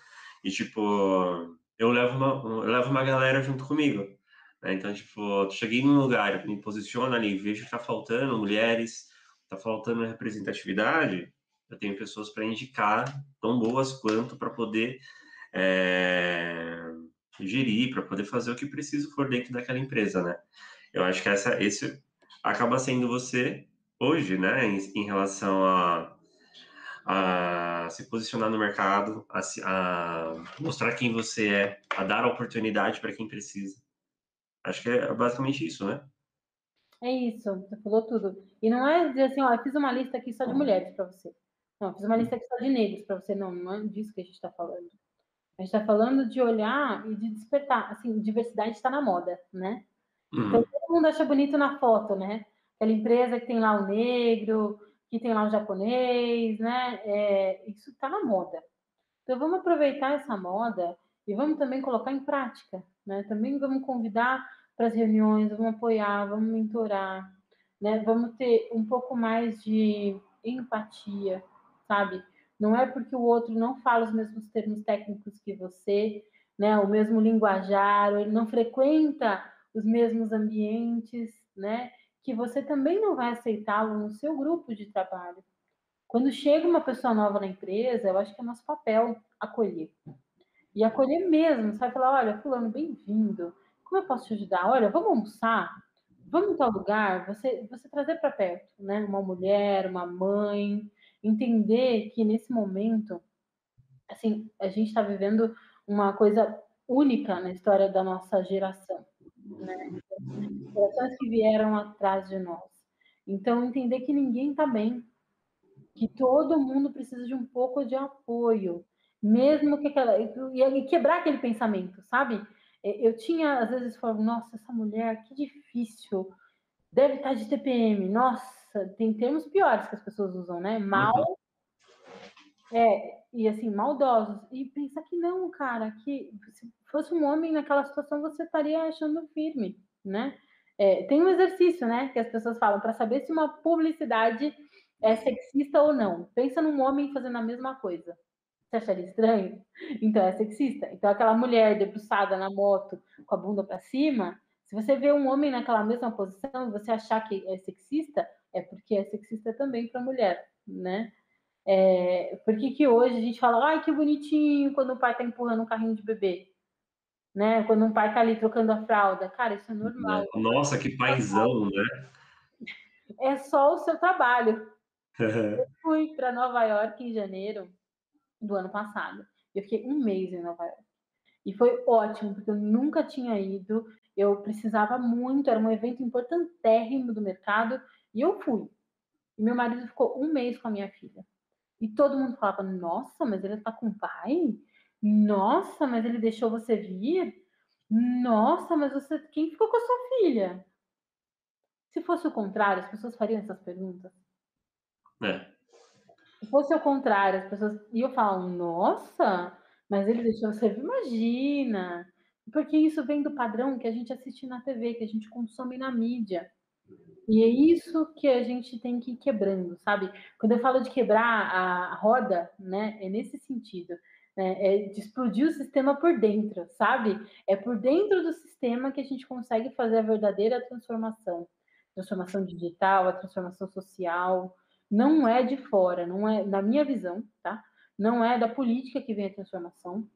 E tipo, eu levo uma, eu levo uma galera junto comigo. Né? Então, tipo, cheguei num lugar, me posiciono ali, vejo que tá faltando mulheres, tá faltando representatividade, eu tenho pessoas para indicar tão boas quanto para poder é, gerir, para poder fazer o que preciso for dentro daquela empresa, né? Eu acho que essa, esse acaba sendo você hoje, né, em, em relação a, a, se posicionar no mercado, a, a, mostrar quem você é, a dar oportunidade para quem precisa. Acho que é basicamente isso, né? É isso, você falou tudo. E não é dizer assim, ó, eu fiz uma lista aqui só de mulheres para você. Não, eu fiz uma lista aqui só de negros para você. Não, não é disso que a gente está falando. A gente está falando de olhar e de despertar. Assim, diversidade está na moda, né? Uhum. Então, todo mundo acha bonito na foto, né? Aquela empresa que tem lá o negro, que tem lá o japonês, né? É, isso está na moda. Então, vamos aproveitar essa moda e vamos também colocar em prática, né? Também vamos convidar para as reuniões, vamos apoiar, vamos mentorar, né? Vamos ter um pouco mais de empatia, sabe? Não é porque o outro não fala os mesmos termos técnicos que você, né? O mesmo linguajar, ou ele não frequenta os mesmos ambientes, né? Que você também não vai aceitá-lo no seu grupo de trabalho. Quando chega uma pessoa nova na empresa, eu acho que é nosso papel acolher. E acolher mesmo, sabe? Falar, olha, fulano, bem-vindo. Como eu posso te ajudar? Olha, vamos almoçar? Vamos em tal lugar? Você, você trazer para perto, né? Uma mulher, uma mãe, entender que nesse momento, assim, a gente está vivendo uma coisa única na história da nossa geração, né? Gerações que vieram atrás de nós. Então, entender que ninguém está bem, que todo mundo precisa de um pouco de apoio, mesmo que aquela. E quebrar aquele pensamento, sabe? Eu tinha, às vezes, falava, nossa, essa mulher, que difícil, deve estar de TPM, nossa tem termos piores que as pessoas usam, né? Mal. Uhum. É, e assim, maldosos. E pensa que não, cara, que se fosse um homem naquela situação, você estaria achando firme, né? É, tem um exercício, né, que as pessoas falam para saber se uma publicidade é sexista ou não. Pensa num homem fazendo a mesma coisa. Você acharia estranho? Então é sexista. Então aquela mulher debruçada na moto com a bunda para cima, se você vê um homem naquela mesma posição e você achar que é sexista, é porque é sexista também para a mulher, né? É, por que, que hoje a gente fala, ai, que bonitinho quando o pai tá empurrando um carrinho de bebê? Né? Quando um pai tá ali trocando a fralda. Cara, isso é normal. Nossa, que paizão, né? É só o seu trabalho. eu fui para Nova York em janeiro do ano passado. Eu fiquei um mês em Nova York. E foi ótimo, porque eu nunca tinha ido. Eu precisava muito, era um evento importantérrimo do mercado. E eu fui. E meu marido ficou um mês com a minha filha. E todo mundo falava: Nossa, mas ele tá com o pai? Nossa, mas ele deixou você vir? Nossa, mas você. Quem ficou com a sua filha? Se fosse o contrário, as pessoas fariam essas perguntas. É. Se fosse o contrário, as pessoas iam falar: Nossa, mas ele deixou você? Imagina! Porque isso vem do padrão que a gente assiste na TV, que a gente consome na mídia. E é isso que a gente tem que ir quebrando, sabe? Quando eu falo de quebrar a roda, né, é nesse sentido. Né, é de explodir o sistema por dentro, sabe? É por dentro do sistema que a gente consegue fazer a verdadeira transformação. Transformação digital, a transformação social. Não é de fora, não é, na minha visão, tá? Não é da política que vem a transformação,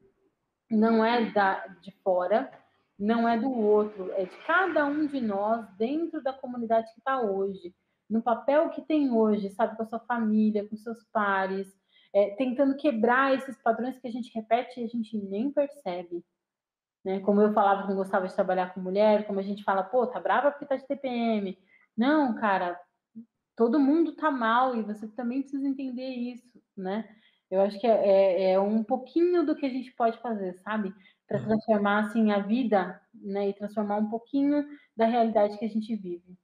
não é da, de fora, não é do outro, é de cada um de nós dentro da comunidade que está hoje, no papel que tem hoje, sabe, com a sua família, com seus pares, é, tentando quebrar esses padrões que a gente repete e a gente nem percebe. Né? Como eu falava que não gostava de trabalhar com mulher, como a gente fala, pô, tá brava porque tá de TPM. Não, cara, todo mundo tá mal e você também precisa entender isso, né? Eu acho que é, é, é um pouquinho do que a gente pode fazer, sabe? Para uhum. transformar assim a vida, né? E transformar um pouquinho da realidade que a gente vive.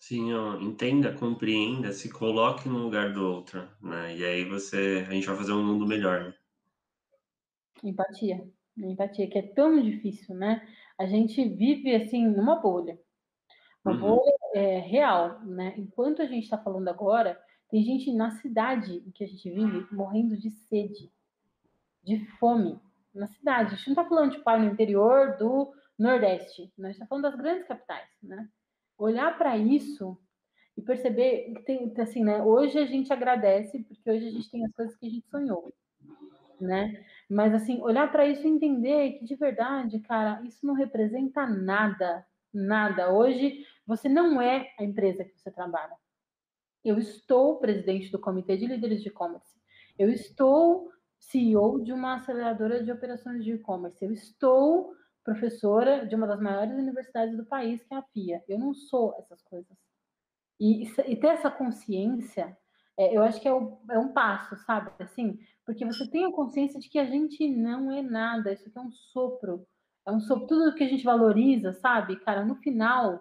Sim, ó, entenda, compreenda, se coloque no lugar do outro, né? E aí você, a gente vai fazer um mundo melhor. Né? Empatia, empatia que é tão difícil, né? A gente vive assim numa bolha, uma uhum. bolha é, real, né? Enquanto a gente está falando agora, tem gente na cidade em que a gente vive morrendo de sede, de fome. Na cidade. A gente não está falando de pai no interior do Nordeste. Nós estamos falando das grandes capitais, né? Olhar para isso e perceber que tem, assim, né? Hoje a gente agradece porque hoje a gente tem as coisas que a gente sonhou, né? Mas assim, olhar para isso e entender que de verdade, cara, isso não representa nada, nada. Hoje você não é a empresa que você trabalha. Eu estou presidente do Comitê de Líderes de E-Commerce. Eu estou CEO de uma aceleradora de operações de e-commerce. Eu estou professora de uma das maiores universidades do país, que é a FIA. Eu não sou essas coisas. E, e ter essa consciência, é, eu acho que é, o, é, um passo, sabe? Assim, porque você tem a consciência de que a gente não é nada. Isso aqui é um sopro. É um sopro. Tudo que a gente valoriza, sabe? Cara, no final,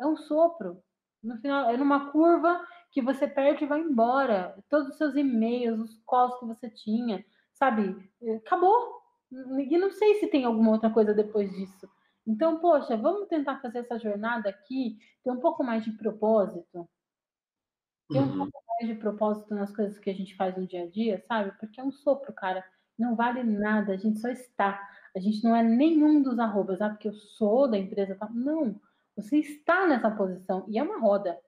é um sopro. No final, é numa curva que você perde e vai embora. Todos os seus e-mails, os calls que você tinha, sabe? Acabou. E não sei se tem alguma outra coisa depois disso. Então, poxa, vamos tentar fazer essa jornada aqui, ter um pouco mais de propósito. Ter um uhum. pouco mais de propósito nas coisas que a gente faz no dia a dia, sabe? Porque é um sopro, cara. Não vale nada, a gente só está. A gente não é nenhum dos arrobas, ah, porque eu sou da empresa. Tá? Não, você está nessa posição e é uma roda.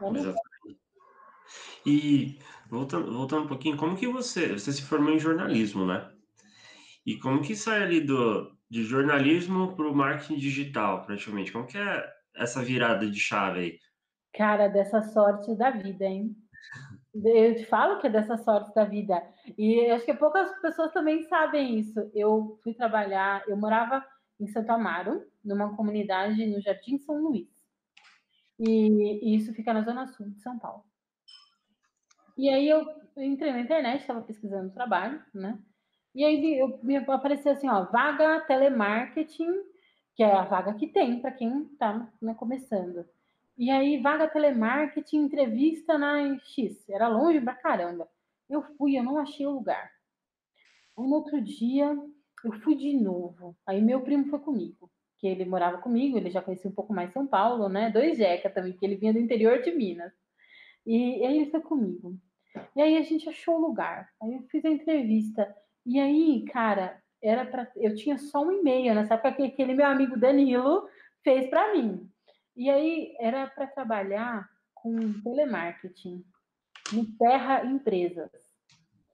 Exatamente. E voltando, voltando um pouquinho, como que você, você se formou em jornalismo, né? E como que sai ali do, de jornalismo para o marketing digital, praticamente? Como que é essa virada de chave aí? Cara, dessa sorte da vida, hein? Eu te falo que é dessa sorte da vida. E acho que poucas pessoas também sabem isso. Eu fui trabalhar, eu morava em Santo Amaro, numa comunidade no Jardim São Luís. E, e isso fica na zona sul de São Paulo. E aí eu entrei na internet, estava pesquisando trabalho, né? E aí eu, me apareceu assim, ó, vaga telemarketing, que é a vaga que tem para quem está né, começando. E aí, vaga telemarketing, entrevista na X. Era longe pra caramba. Eu fui, eu não achei o lugar. Um outro dia, eu fui de novo. Aí meu primo foi comigo que ele morava comigo, ele já conhecia um pouco mais São Paulo, né? Dois Jeca também, porque ele vinha do interior de Minas. E, e aí ele foi comigo. E aí a gente achou o lugar. Aí eu fiz a entrevista. E aí, cara, era para eu tinha só um e-mail nessa época que aquele meu amigo Danilo fez para mim. E aí era para trabalhar com telemarketing no Terra Empresas,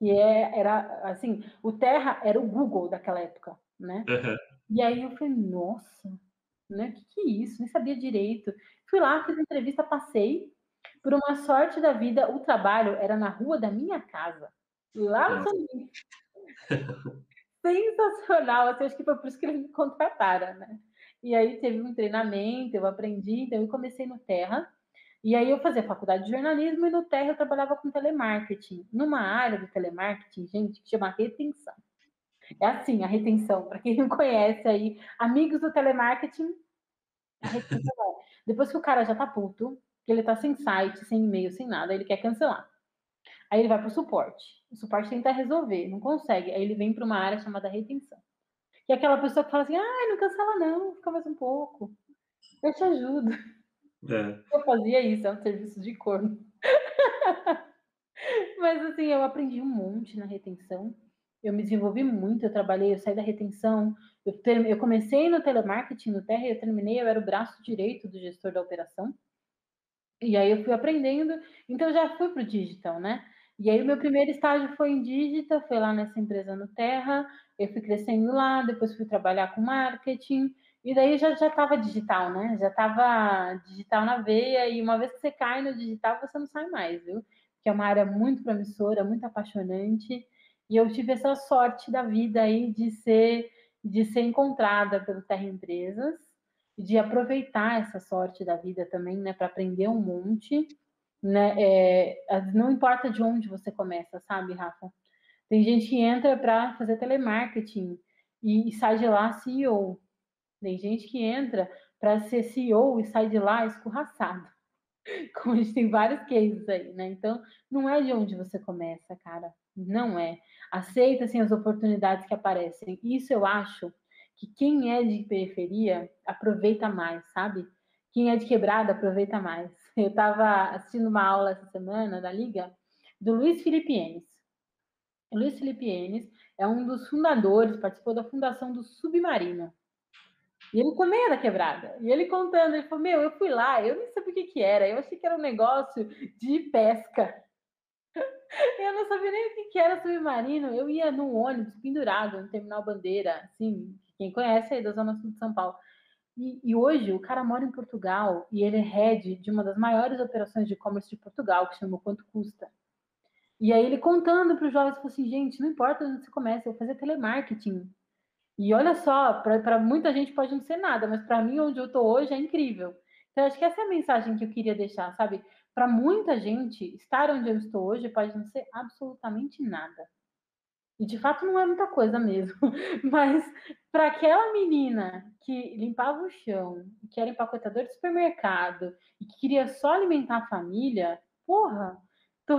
que é, era assim, o Terra era o Google daquela época, né? Uhum. E aí eu falei, nossa, né? O que, que é isso? Nem sabia direito. Fui lá, fiz entrevista, passei. Por uma sorte da vida, o trabalho era na rua da minha casa, lá no São Sensacional, assim, acho que foi por isso que eles me contrataram, né? E aí teve um treinamento, eu aprendi, então eu comecei no Terra. E aí eu fazia faculdade de jornalismo e no Terra eu trabalhava com telemarketing. Numa área do telemarketing, gente, que chama retenção. É assim, a retenção, para quem não conhece aí, amigos do telemarketing, a retenção é. Depois que o cara já tá puto, que ele tá sem site, sem e-mail, sem nada, ele quer cancelar. Aí ele vai para o suporte. O suporte tenta resolver, não consegue. Aí ele vem para uma área chamada retenção. Que é aquela pessoa que fala assim: ah, não cancela não, fica mais um pouco. Eu te ajudo. É. Eu fazia isso, é um serviço de corno. Mas assim, eu aprendi um monte na retenção. Eu me desenvolvi muito, eu trabalhei, eu saí da retenção. Eu, ter, eu comecei no telemarketing, no Terra, eu terminei, eu era o braço direito do gestor da operação. E aí eu fui aprendendo, então eu já fui para o digital, né? E aí o meu primeiro estágio foi em digital, foi lá nessa empresa no Terra, eu fui crescendo lá, depois fui trabalhar com marketing, e daí já estava digital, né? Já estava digital na veia, e uma vez que você cai no digital, você não sai mais, viu? Que é uma área muito promissora, muito apaixonante, e eu tive essa sorte da vida aí de ser de ser encontrada pelo Terra Empresas, de aproveitar essa sorte da vida também, né, para aprender um monte, né, é, não importa de onde você começa, sabe, Rafa? Tem gente que entra para fazer telemarketing e, sai de lá CEO. Tem gente que entra para ser CEO e sai de lá escorraçado. Como a gente tem vários cases aí, né? Então, não é de onde você começa, cara. Não é. Aceita, assim, as oportunidades que aparecem. Isso eu acho que quem é de periferia aproveita mais, sabe? Quem é de quebrada aproveita mais. Eu estava assistindo uma aula essa semana da Liga do Luiz Felipe Enes. Luiz Felipe Enes é um dos fundadores, participou da fundação do Submarino. E ele também da quebrada. E ele contando, ele falou: Meu, eu fui lá, eu nem sabia o que, que era, eu achei que era um negócio de pesca. Eu não sabia nem o que, que era submarino. Eu ia no ônibus pendurado no terminal Bandeira, assim, quem conhece aí da Zona Sul de São Paulo. E, e, hoje o cara mora em Portugal e ele é head de uma das maiores operações de e-commerce de Portugal, que chama Quanto Custa. E aí ele contando para os jovens, falou assim, gente, não importa onde você começa, eu vou fazer telemarketing. E olha só, para muita gente pode não ser nada, mas para mim, onde eu estou hoje, é incrível. Então, acho que essa é a mensagem que eu queria deixar, sabe? Para muita gente, estar onde eu estou hoje pode não ser absolutamente nada. E de fato não é muita coisa mesmo. Mas para aquela menina que limpava o chão, que era empacotador de supermercado e que queria só alimentar a família, porra,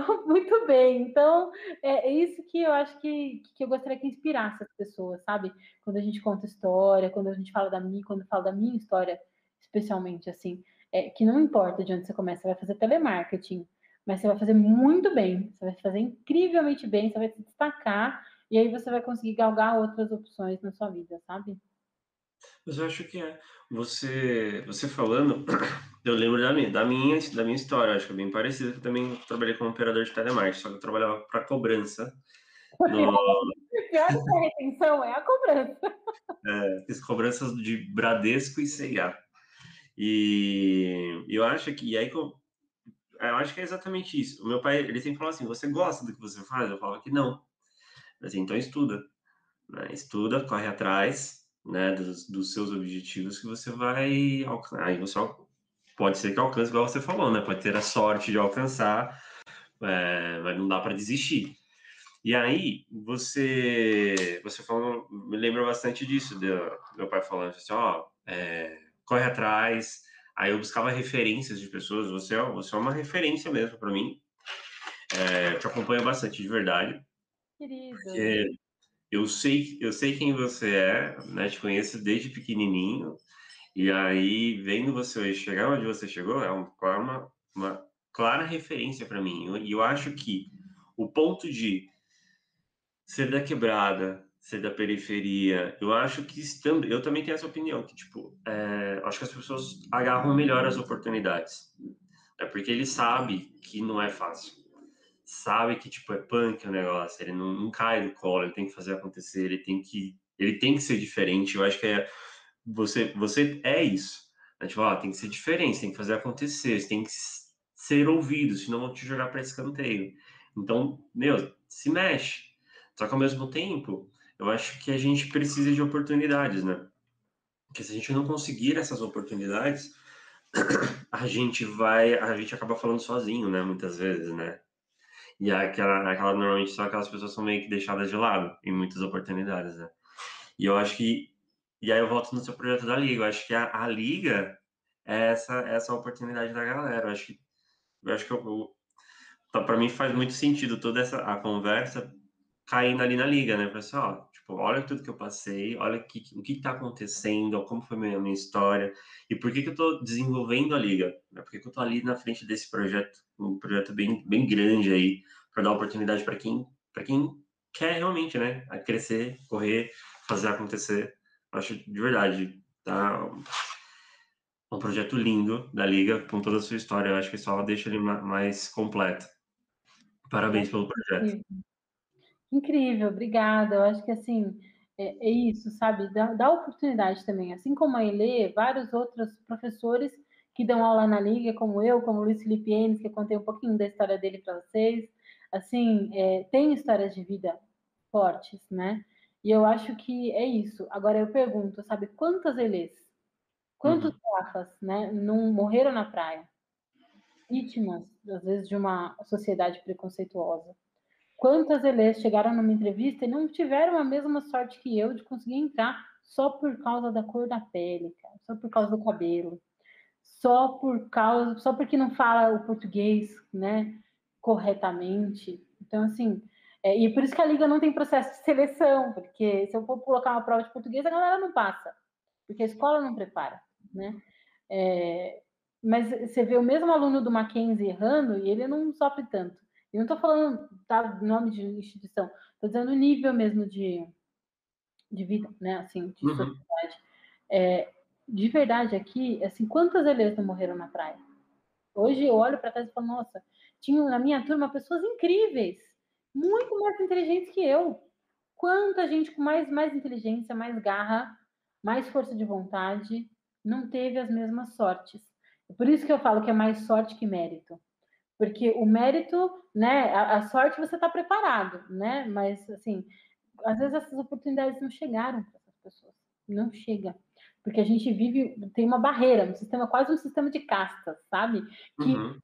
tô muito bem. Então, é, é isso que eu acho que, que eu gostaria que inspirasse as pessoas, sabe? Quando a gente conta história, quando a gente fala da minha, quando eu falo da minha história, especialmente assim, é, que não importa de onde você começa, você vai fazer telemarketing, mas você vai fazer muito bem, você vai fazer incrivelmente bem, você vai se destacar e aí você vai conseguir galgar outras opções na sua vida, sabe? Mas eu acho que é. Você, você falando, eu lembro da minha, da minha, da minha história, acho que é bem parecida. Eu também trabalhei como operador de telemarketing, só que eu trabalhava para cobrança. No... Pior que a retenção é a cobrança. É, fiz cobranças de Bradesco e CIA. E eu acho que, e aí eu acho que é exatamente isso. O meu pai, ele sempre falou assim: você gosta do que você faz? Eu falo que não. Assim, então estuda. Né? Estuda, corre atrás né, dos, dos, seus objetivos que você vai alcançar. Aí você pode ser que alcance, igual você falou, né? Pode ter a sorte de alcançar, é, mas não dá para desistir. E aí, você, você falou, me lembra bastante disso, do meu pai falando assim, ó, é, corre atrás. Aí eu buscava referências de pessoas, você é, você é uma referência mesmo para mim. É, te acompanho bastante, de verdade. Querido. Porque eu sei, eu sei quem você é, né? Te conheço desde pequenininho. E aí, vendo você chegar onde você chegou, é uma, uma, uma clara referência para mim. E eu, acho que o ponto de ser da quebrada, ser da periferia, eu acho que eu também tenho essa opinião, que, tipo, é, acho que as pessoas agarram melhor as oportunidades. É porque ele sabe que não é fácil. Sabe que, tipo, é punk o negócio, ele não, não cai do colo, ele tem que fazer acontecer, ele tem que, ele tem que ser diferente. Eu acho que é, você, você é isso. Né? Tipo, ó, tem que ser diferente, tem que fazer acontecer, tem que ser ouvido, senão vão te jogar para escanteio. Então, meu, se mexe. Só que ao mesmo tempo, eu acho que a gente precisa de oportunidades, né? Porque se a gente não conseguir essas oportunidades, a gente vai, a gente acaba falando sozinho, né? Muitas vezes, né? E aquela, aquela normalmente são aquelas pessoas são meio que deixadas de lado em muitas oportunidades, né? E eu acho que, e aí eu volto no seu projeto da Liga, eu acho que a, a Liga é essa, essa oportunidade da galera. Eu acho que, eu acho que eu, eu tá, para mim faz muito sentido toda essa a conversa caindo ali na liga, né? Pessoal, tipo, olha tudo que eu passei, olha que, o que está acontecendo, como foi a minha, minha história e por que, que eu estou desenvolvendo a liga, né? Por que, que eu estou ali na frente desse projeto, um projeto bem, bem grande aí, para dar oportunidade para quem, quem quer realmente, né? Crescer, correr, fazer acontecer. Acho de verdade, tá? Um projeto lindo da liga, com toda a sua história. Eu acho que só deixa ele mais completo. Parabéns pelo projeto. Incrível, obrigada. Eu acho que assim é, é isso, sabe? Dá, dá, oportunidade também. Assim como a Elê, vários outros professores que dão aula na Liga, como eu, como o Luiz Felipe Enes, que eu contei um pouquinho da história dele para vocês. Assim, é, tem histórias de vida fortes, né? E eu acho que é isso. Agora eu pergunto, sabe, quantas Elês, quantos uhum. Rafas, né, não morreram na praia? Vítimas, às vezes, de uma sociedade preconceituosa. Quantas Elês chegaram numa entrevista e não tiveram a mesma sorte que eu de conseguir entrar só por causa da cor da pele, cara, só por causa do cabelo, só por causa, só porque não fala o português, né, corretamente. Então, assim, é, e por isso que a liga não tem processo de seleção, porque se eu for colocar uma prova de português, a galera não passa, porque a escola não prepara, né? É, mas você vê o mesmo aluno do Mackenzie errando e ele não sofre tanto. Eu não estou falando tá, nome de instituição, estou dizendo o nível mesmo de, de vida, né? Assim, de uhum. sociedade. É, de verdade, aqui, assim, quantas eleitas morreram na praia? Hoje eu olho para trás e falo, nossa, tinha na minha turma pessoas incríveis, muito mais inteligentes que eu. Quanta gente com mais, mais inteligência, mais garra, mais força de vontade, não teve as mesmas sortes. Por isso que eu falo que é mais sorte que mérito. Porque o mérito, né, a, a sorte você está preparado, né? Mas, assim, às vezes essas oportunidades não chegaram para essas pessoas. Não chega. Porque a gente vive, tem uma barreira, um sistema, quase um sistema de castas, sabe? Que uhum.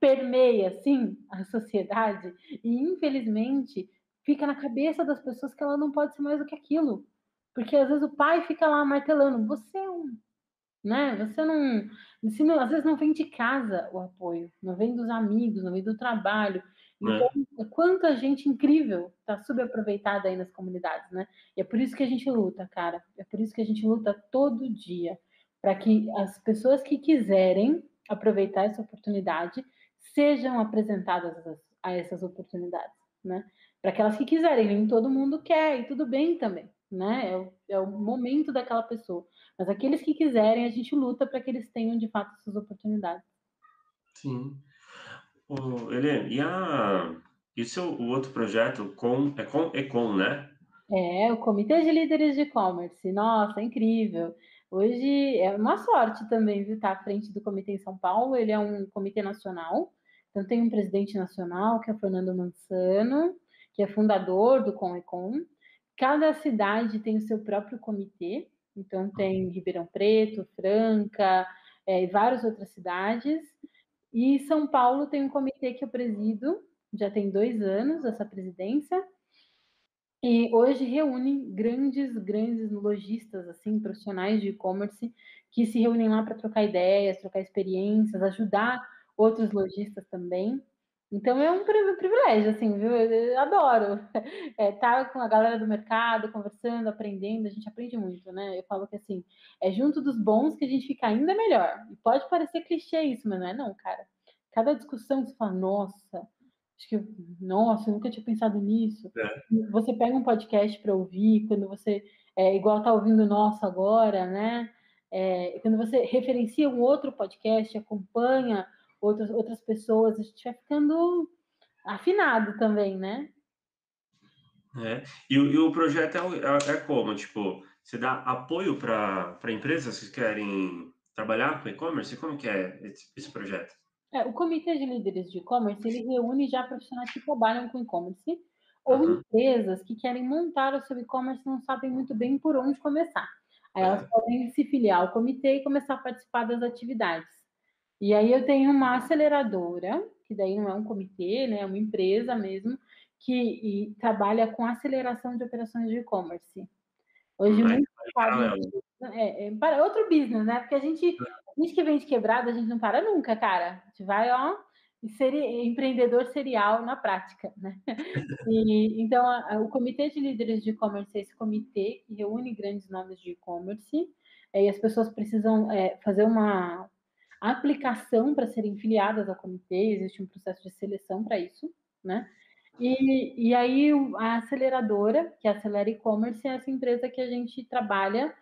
permeia, assim, a sociedade. E, infelizmente, fica na cabeça das pessoas que ela não pode ser mais do que aquilo. Porque às vezes o pai fica lá martelando, você é um né? Você não, não, às vezes não vem de casa o apoio, não vem dos amigos, não vem do trabalho. Então, é. quanta gente incrível está subaproveitada aí nas comunidades, né? E é por isso que a gente luta, cara. É por isso que a gente luta todo dia para que as pessoas que quiserem aproveitar essa oportunidade sejam apresentadas a essas oportunidades, né? Para aquelas que quiserem, nem todo mundo quer e tudo bem também né? É o, é o momento daquela pessoa. Mas aqueles que quiserem, a gente luta para que eles tenham de fato essas oportunidades. Sim. O, Helene, e, a, e seu o outro projeto com, é com Econ, né? É, o Comitê de Líderes de E-Commerce. Nossa, incrível. Hoje é uma sorte também, viu, estar à frente do comitê em São Paulo. Ele é um comitê nacional. Então, tem um presidente nacional, que é o Fernando Mansano, que é fundador do Com Cada cidade tem o seu próprio comitê, então tem Ribeirão Preto, Franca é, e várias outras cidades. E São Paulo tem um comitê que eu presido, já tem dois anos essa presidência, e hoje reúne grandes, grandes lojistas, assim, profissionais de e-commerce, que se reúnem lá para trocar ideias, trocar experiências, ajudar outros lojistas também. Então é um privilégio, assim, viu? Eu adoro estar é, tá com a galera do mercado, conversando, aprendendo, a gente aprende muito, né? Eu falo que assim, é junto dos bons que a gente fica ainda melhor. E pode parecer clichê isso, mas não é não, cara. Cada discussão que você fala, nossa, que, nossa, eu nunca tinha pensado nisso. É. Você pega um podcast para ouvir, quando você, é, igual tá ouvindo o nosso agora, né? É, quando você referencia um outro podcast, acompanha outras, outras pessoas, a gente vai ficando afinado também, né? É. E, e o projeto é, é, é, como? Tipo, você dá apoio para empresas que querem trabalhar com e-commerce? Como que é esse, esse projeto? É, o Comitê de Líderes de E-Commerce, ele reúne já profissionais que trabalham com e-commerce ou uhum. empresas que querem montar o seu e-commerce e não sabem muito bem por onde começar. Aí elas é. podem se filiar ao comitê e começar a participar das atividades. E aí eu tenho uma aceleradora, que daí não é um comitê, né, é uma empresa mesmo, que trabalha com aceleração de operações de e-commerce. Hoje, é, muito é, é, para outro business, né? Porque a gente, a gente que vem de quebrada, a gente não para nunca, cara. A gente vai, ó, ser empreendedor serial na prática, né? E, então, a, a, o Comitê de Líderes de E-Commerce é esse comitê que reúne grandes nomes de e-commerce, é, e as pessoas precisam é, fazer uma aplicação para serem filiadas ao comitê, existe um processo de seleção para isso, né? E, e aí a aceleradora, que é a Acelera E-Commerce, é essa empresa que a gente trabalha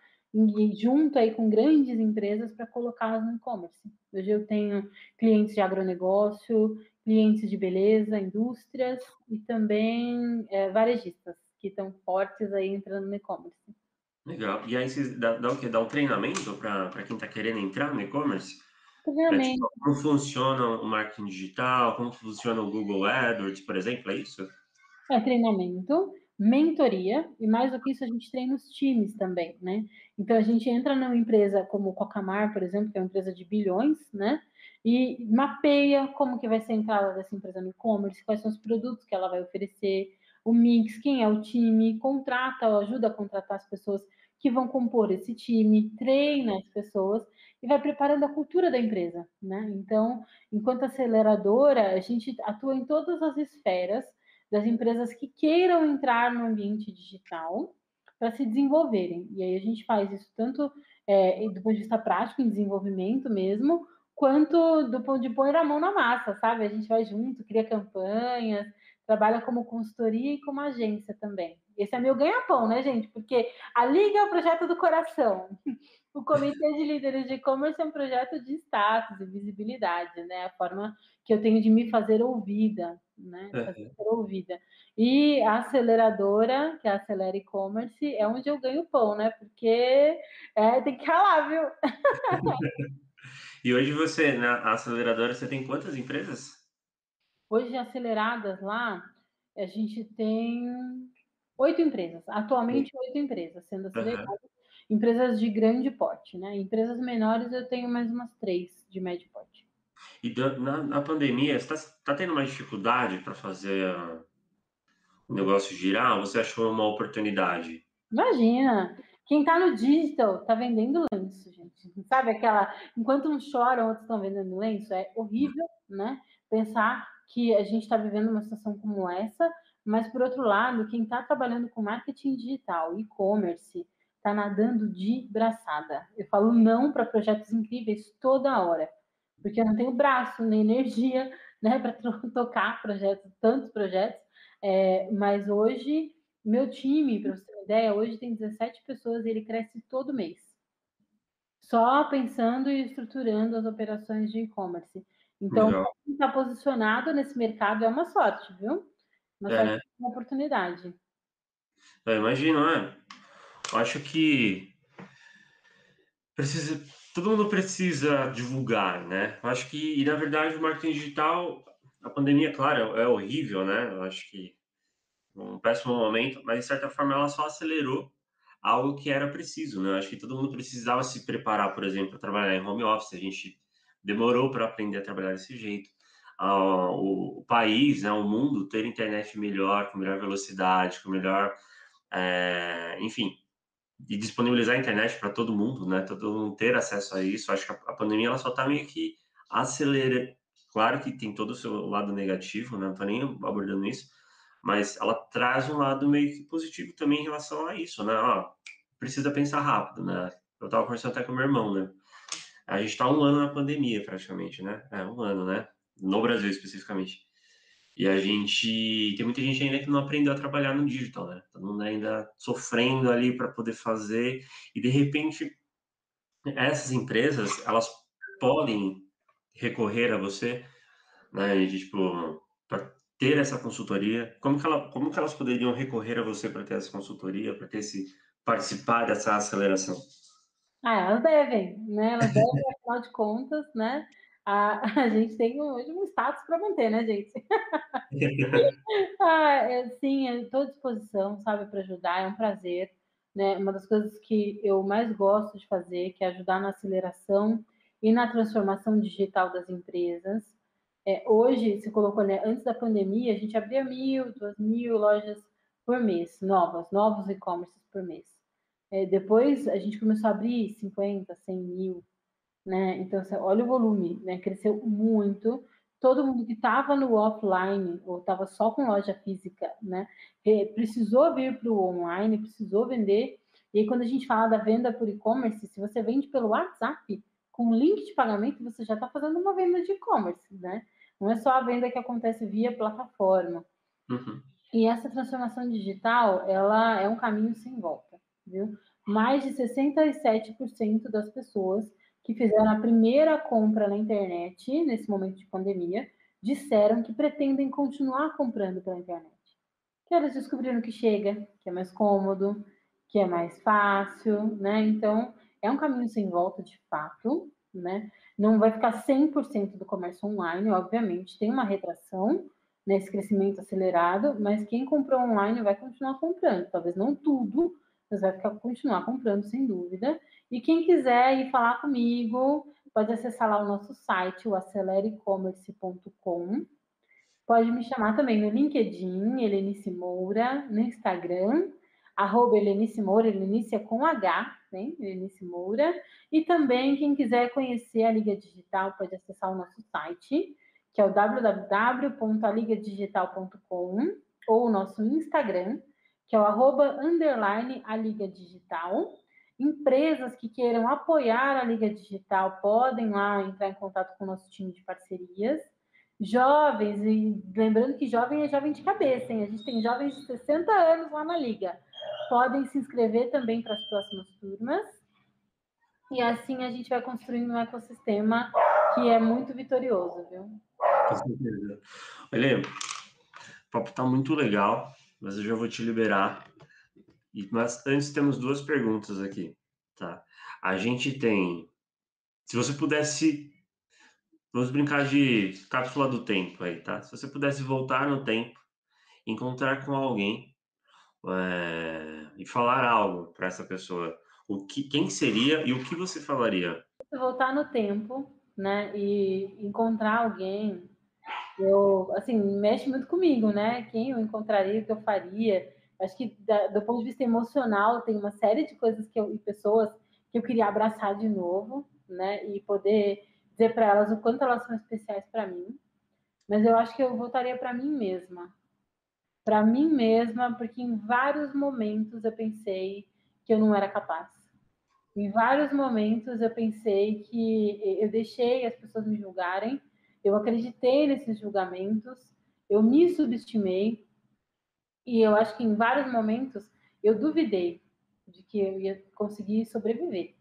junto aí com grandes empresas para colocá-las no e-commerce. Hoje eu tenho clientes de agronegócio, clientes de beleza, indústrias e também é, varejistas que estão fortes aí entrando no e-commerce. Legal. E aí vocês dá, dá o quê? Dá um treinamento para quem está querendo entrar no e-commerce? Treinamento. Tipo, como funciona o marketing digital, como funciona o Google AdWords, por exemplo, é isso? É treinamento, mentoria, e mais do que isso, a gente treina os times também, né? Então, a gente entra numa empresa como o Cocamar, por exemplo, que é uma empresa de bilhões, né? E mapeia como que vai ser a entrada dessa empresa no e-commerce, quais são os produtos que ela vai oferecer, o mix, quem é o time, contrata, ajuda a contratar as pessoas que vão compor esse time, treina as pessoas e vai preparando a cultura da empresa, né? Então, enquanto aceleradora, a gente atua em todas as esferas das empresas que queiram entrar no ambiente digital para se desenvolverem. E aí a gente faz isso tanto é, do ponto de vista prático, em desenvolvimento mesmo, quanto do ponto de pôr a mão na massa, sabe? A gente vai junto, cria campanhas, trabalha como consultoria e como agência também. Esse é meu ganha-pão, né, gente? Porque a Liga é o projeto do coração. O Comitê de Líderes de E-Commerce é um projeto de status e visibilidade, né? A forma que eu tenho de me fazer ouvida, né? Fazer uhum. ouvida. E a aceleradora, que é a Acelera E-Commerce, é onde eu ganho pão, né? Porque é, tem que ralar, viu? e hoje você, na aceleradora, você tem quantas empresas? Hoje, aceleradas lá, a gente tem oito empresas. Atualmente, oito empresas sendo aceleradas. Uhum. Empresas de grande porte, né? Empresas menores eu tenho mais umas três de médio porte. E na, na pandemia, você está tá tendo uma dificuldade para fazer o negócio girar? Ou você achou uma oportunidade? Imagina! Quem está no digital está vendendo lenço, gente. Sabe aquela. Enquanto uns choram, outros estão vendendo lenço? É horrível, né? Pensar que a gente está vivendo uma situação como essa, mas, por outro lado, quem está trabalhando com marketing digital, e-commerce, está nadando de braçada. Eu falo não para projetos incríveis toda hora, porque eu não tenho braço nem energia né, para tocar projetos, tantos projetos. É, mas hoje, meu time, para você ter uma ideia, hoje tem 17 pessoas e ele cresce todo mês. Só pensando e estruturando as operações de e-commerce. Então, quem está posicionado nesse mercado é uma sorte, viu? Mas é, né? uma oportunidade. Eu imagino, né? Eu acho que precisa, todo mundo precisa divulgar, né? Eu acho que, e na verdade, o marketing digital, a pandemia, claro, é horrível, né? Eu acho que um péssimo momento, mas de certa forma ela só acelerou algo que era preciso, né? Eu acho que todo mundo precisava se preparar, por exemplo, para trabalhar em home office. A gente demorou para aprender a trabalhar desse jeito o, o, país, né, o mundo ter internet melhor, com melhor velocidade, com melhor, é, enfim, e disponibilizar a internet para todo mundo, né, todo mundo ter acesso a isso. Acho que a, pandemia ela só está meio que acelerando. Claro que tem todo o seu lado negativo, né, não estou nem abordando isso, mas ela traz um lado meio que positivo também em relação a isso, né? Ó, precisa pensar rápido, né? Eu estava conversando até com meu irmão, né? A gente está um ano na pandemia, praticamente, né? É, um ano, né? no Brasil especificamente. E a gente tem muita gente ainda que não aprendeu a trabalhar no digital, né? Todo mundo ainda sofrendo ali para poder fazer e de repente essas empresas elas podem recorrer a você, né? De, tipo para ter essa consultoria. Como que ela, como que elas poderiam recorrer a você para ter essa consultoria, para ter esse participar dessa aceleração? Ah, elas devem, né? Elas devem, afinal de contas, né? A, a gente tem hoje um status para manter, né, gente? ah, é, sim, estou à disposição, sabe, para ajudar, é um prazer. Né? Uma das coisas que eu mais gosto de fazer, que é ajudar na aceleração e na transformação digital das empresas. É, hoje, se colocou, né, antes da pandemia, a gente abria mil, duas mil lojas por mês, novas, novos e-commerces por mês. É, depois, a gente começou a abrir 50, 100 mil, né? Então, assim, olha o volume, né? Cresceu muito. Todo mundo que estava no offline ou estava só com loja física, né? Precisou vir para o online, precisou vender. E aí, quando a gente fala da venda por e-commerce, se você vende pelo WhatsApp, com link de pagamento, você já está fazendo uma venda de e-commerce, né? Não é só a venda que acontece via plataforma. Uhum. E essa transformação digital, ela é um caminho sem volta, viu? Mais de 67% das pessoas que fizeram a primeira compra na internet, nesse momento de pandemia, disseram que pretendem continuar comprando pela internet. Que elas descobriram que chega, que é mais cômodo, que é mais fácil, né? Então, é um caminho sem volta de fato, né? Não vai ficar 100% do comércio online, obviamente, tem uma retração nesse crescimento acelerado, mas quem comprou online vai continuar comprando, talvez não tudo, mas vai ficar, continuar comprando, sem dúvida. E quem quiser ir falar comigo, pode acessar lá o nosso site, o acelerecommerce.com. Pode me chamar também no LinkedIn, Helenice Moura, no Instagram, arroba Helenice Moura, Helenice é com H, né? Helenice Moura. E também, quem quiser conhecer a Liga Digital, pode acessar o nosso site, que é o www.aligadigital.com, ou o nosso Instagram, que é o arroba underline a Liga Digital. Empresas que queiram apoiar a Liga Digital podem lá entrar em contato com o nosso time de parcerias. Jovens, e lembrando que jovem é jovem de cabeça, hein? A gente tem jovens de 60 anos lá na Liga. Podem se inscrever também para as próximas turmas. E assim a gente vai construindo um ecossistema que é muito vitorioso, viu? Com certeza. Olha, o papo está muito legal mas eu já vou te liberar. E, mas antes temos duas perguntas aqui, tá? A gente tem, se você pudesse, vamos brincar de cápsula do tempo aí, tá? Se você pudesse voltar no tempo, encontrar com alguém é, e falar algo para essa pessoa, o que, quem seria e o que você falaria? Voltar no tempo, né? E encontrar alguém eu, assim, mexe muito comigo, né? Quem eu encontraria, o que eu faria. Acho que, da, do ponto de vista emocional, tem uma série de coisas que eu, e pessoas que eu queria abraçar de novo, né? E poder dizer para elas o quanto elas são especiais para mim. Mas eu acho que eu voltaria para mim mesma. Para mim mesma, porque em vários momentos eu pensei que eu não era capaz. Em vários momentos eu pensei que eu deixei as pessoas me julgarem eu acreditei nesses julgamentos, eu me subestimei e eu acho que em vários momentos eu duvidei de que eu ia conseguir sobreviver.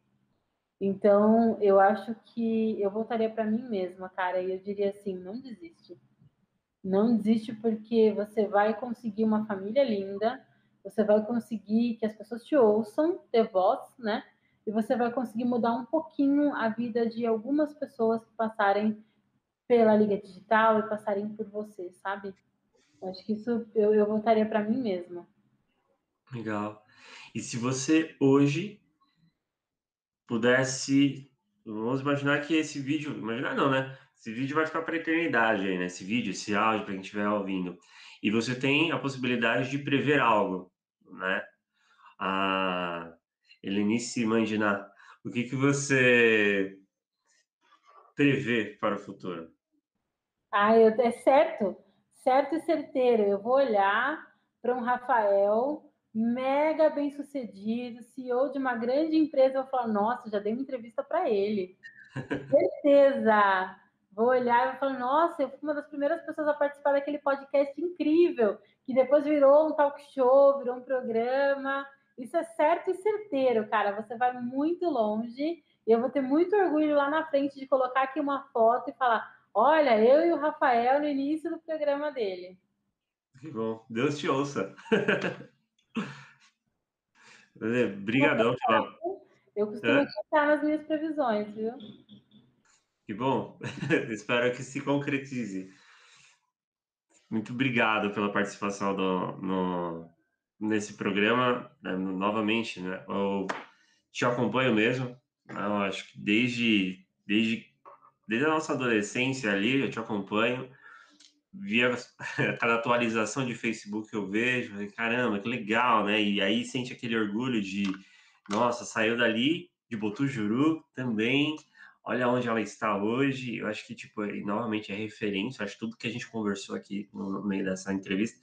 Então, eu acho que eu voltaria para mim mesma, cara, e eu diria assim: não desiste. Não desiste porque você vai conseguir uma família linda, você vai conseguir que as pessoas te ouçam, ter voz, né? E você vai conseguir mudar um pouquinho a vida de algumas pessoas que passarem pela Liga Digital e passarem por você, sabe? Acho que isso eu, eu voltaria para mim mesma. Legal. E se você hoje pudesse. Vamos imaginar que esse vídeo. Imaginar não, né? Esse vídeo vai ficar para a eternidade aí, né? Esse vídeo, esse áudio, para quem estiver ouvindo. E você tem a possibilidade de prever algo, né? A Helenice Mandiná, o que, que você prever para o futuro? Ah, eu, é certo, certo e certeiro. Eu vou olhar para um Rafael mega bem sucedido, CEO de uma grande empresa, eu vou falar, nossa, já dei uma entrevista para ele. Certeza! vou olhar e vou falar, nossa, eu fui uma das primeiras pessoas a participar daquele podcast incrível, que depois virou um talk show, virou um programa. Isso é certo e certeiro, cara. Você vai muito longe. E eu vou ter muito orgulho lá na frente de colocar aqui uma foto e falar: olha, eu e o Rafael no início do programa dele. Que bom. Deus te ouça. Obrigadão. Eu costumo é? estar nas minhas previsões, viu? Que bom. Espero que se concretize. Muito obrigado pela participação do, no, nesse programa. Né, novamente, né? Eu te acompanho mesmo. Eu acho que desde, desde, desde a nossa adolescência ali, eu te acompanho. Via cada atualização de Facebook que eu vejo, caramba, que legal, né? E aí sente aquele orgulho de, nossa, saiu dali de Botujuru também, olha onde ela está hoje. Eu acho que, tipo, novamente é referência, acho que tudo que a gente conversou aqui no meio dessa entrevista,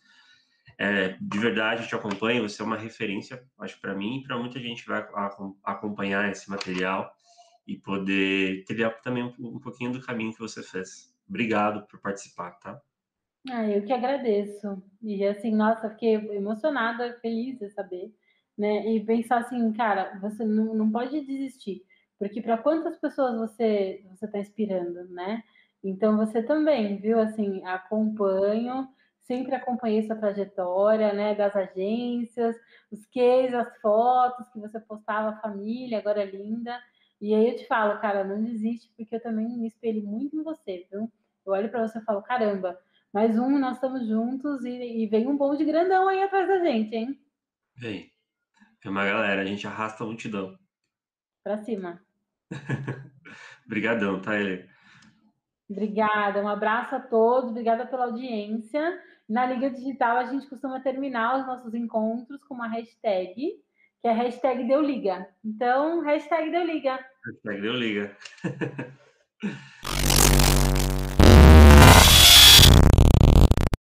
é, de verdade, eu te acompanho, você é uma referência, acho, para mim e para muita gente vai acompanhar esse material e poder trilhar também um, um pouquinho do caminho que você fez. Obrigado por participar, tá? Ah, eu que agradeço. E assim, nossa, fiquei emocionada, feliz de saber, né? E pensar assim, cara, você não, não pode desistir. Porque para quantas pessoas você você está inspirando, né? Então você também, viu? Assim, acompanho, sempre acompanhei sua trajetória, né? Das agências, os cases, as fotos que você postava, a família, agora é linda. E aí eu te falo, cara, não desiste, porque eu também me espelho muito em você, viu? Eu olho para você e falo, caramba, mais um, nós estamos juntos e, e vem um bonde grandão aí atrás da gente, hein? Vem. Tem uma galera, a gente arrasta a multidão. Pra cima. Obrigadão, tá, Ele? Obrigada, um abraço a todos, obrigada pela audiência. Na Liga Digital, a gente costuma terminar os nossos encontros com uma hashtag, que é hashtag Deu Liga. Então, hashtag Deu Liga. Hashtag Deu Liga.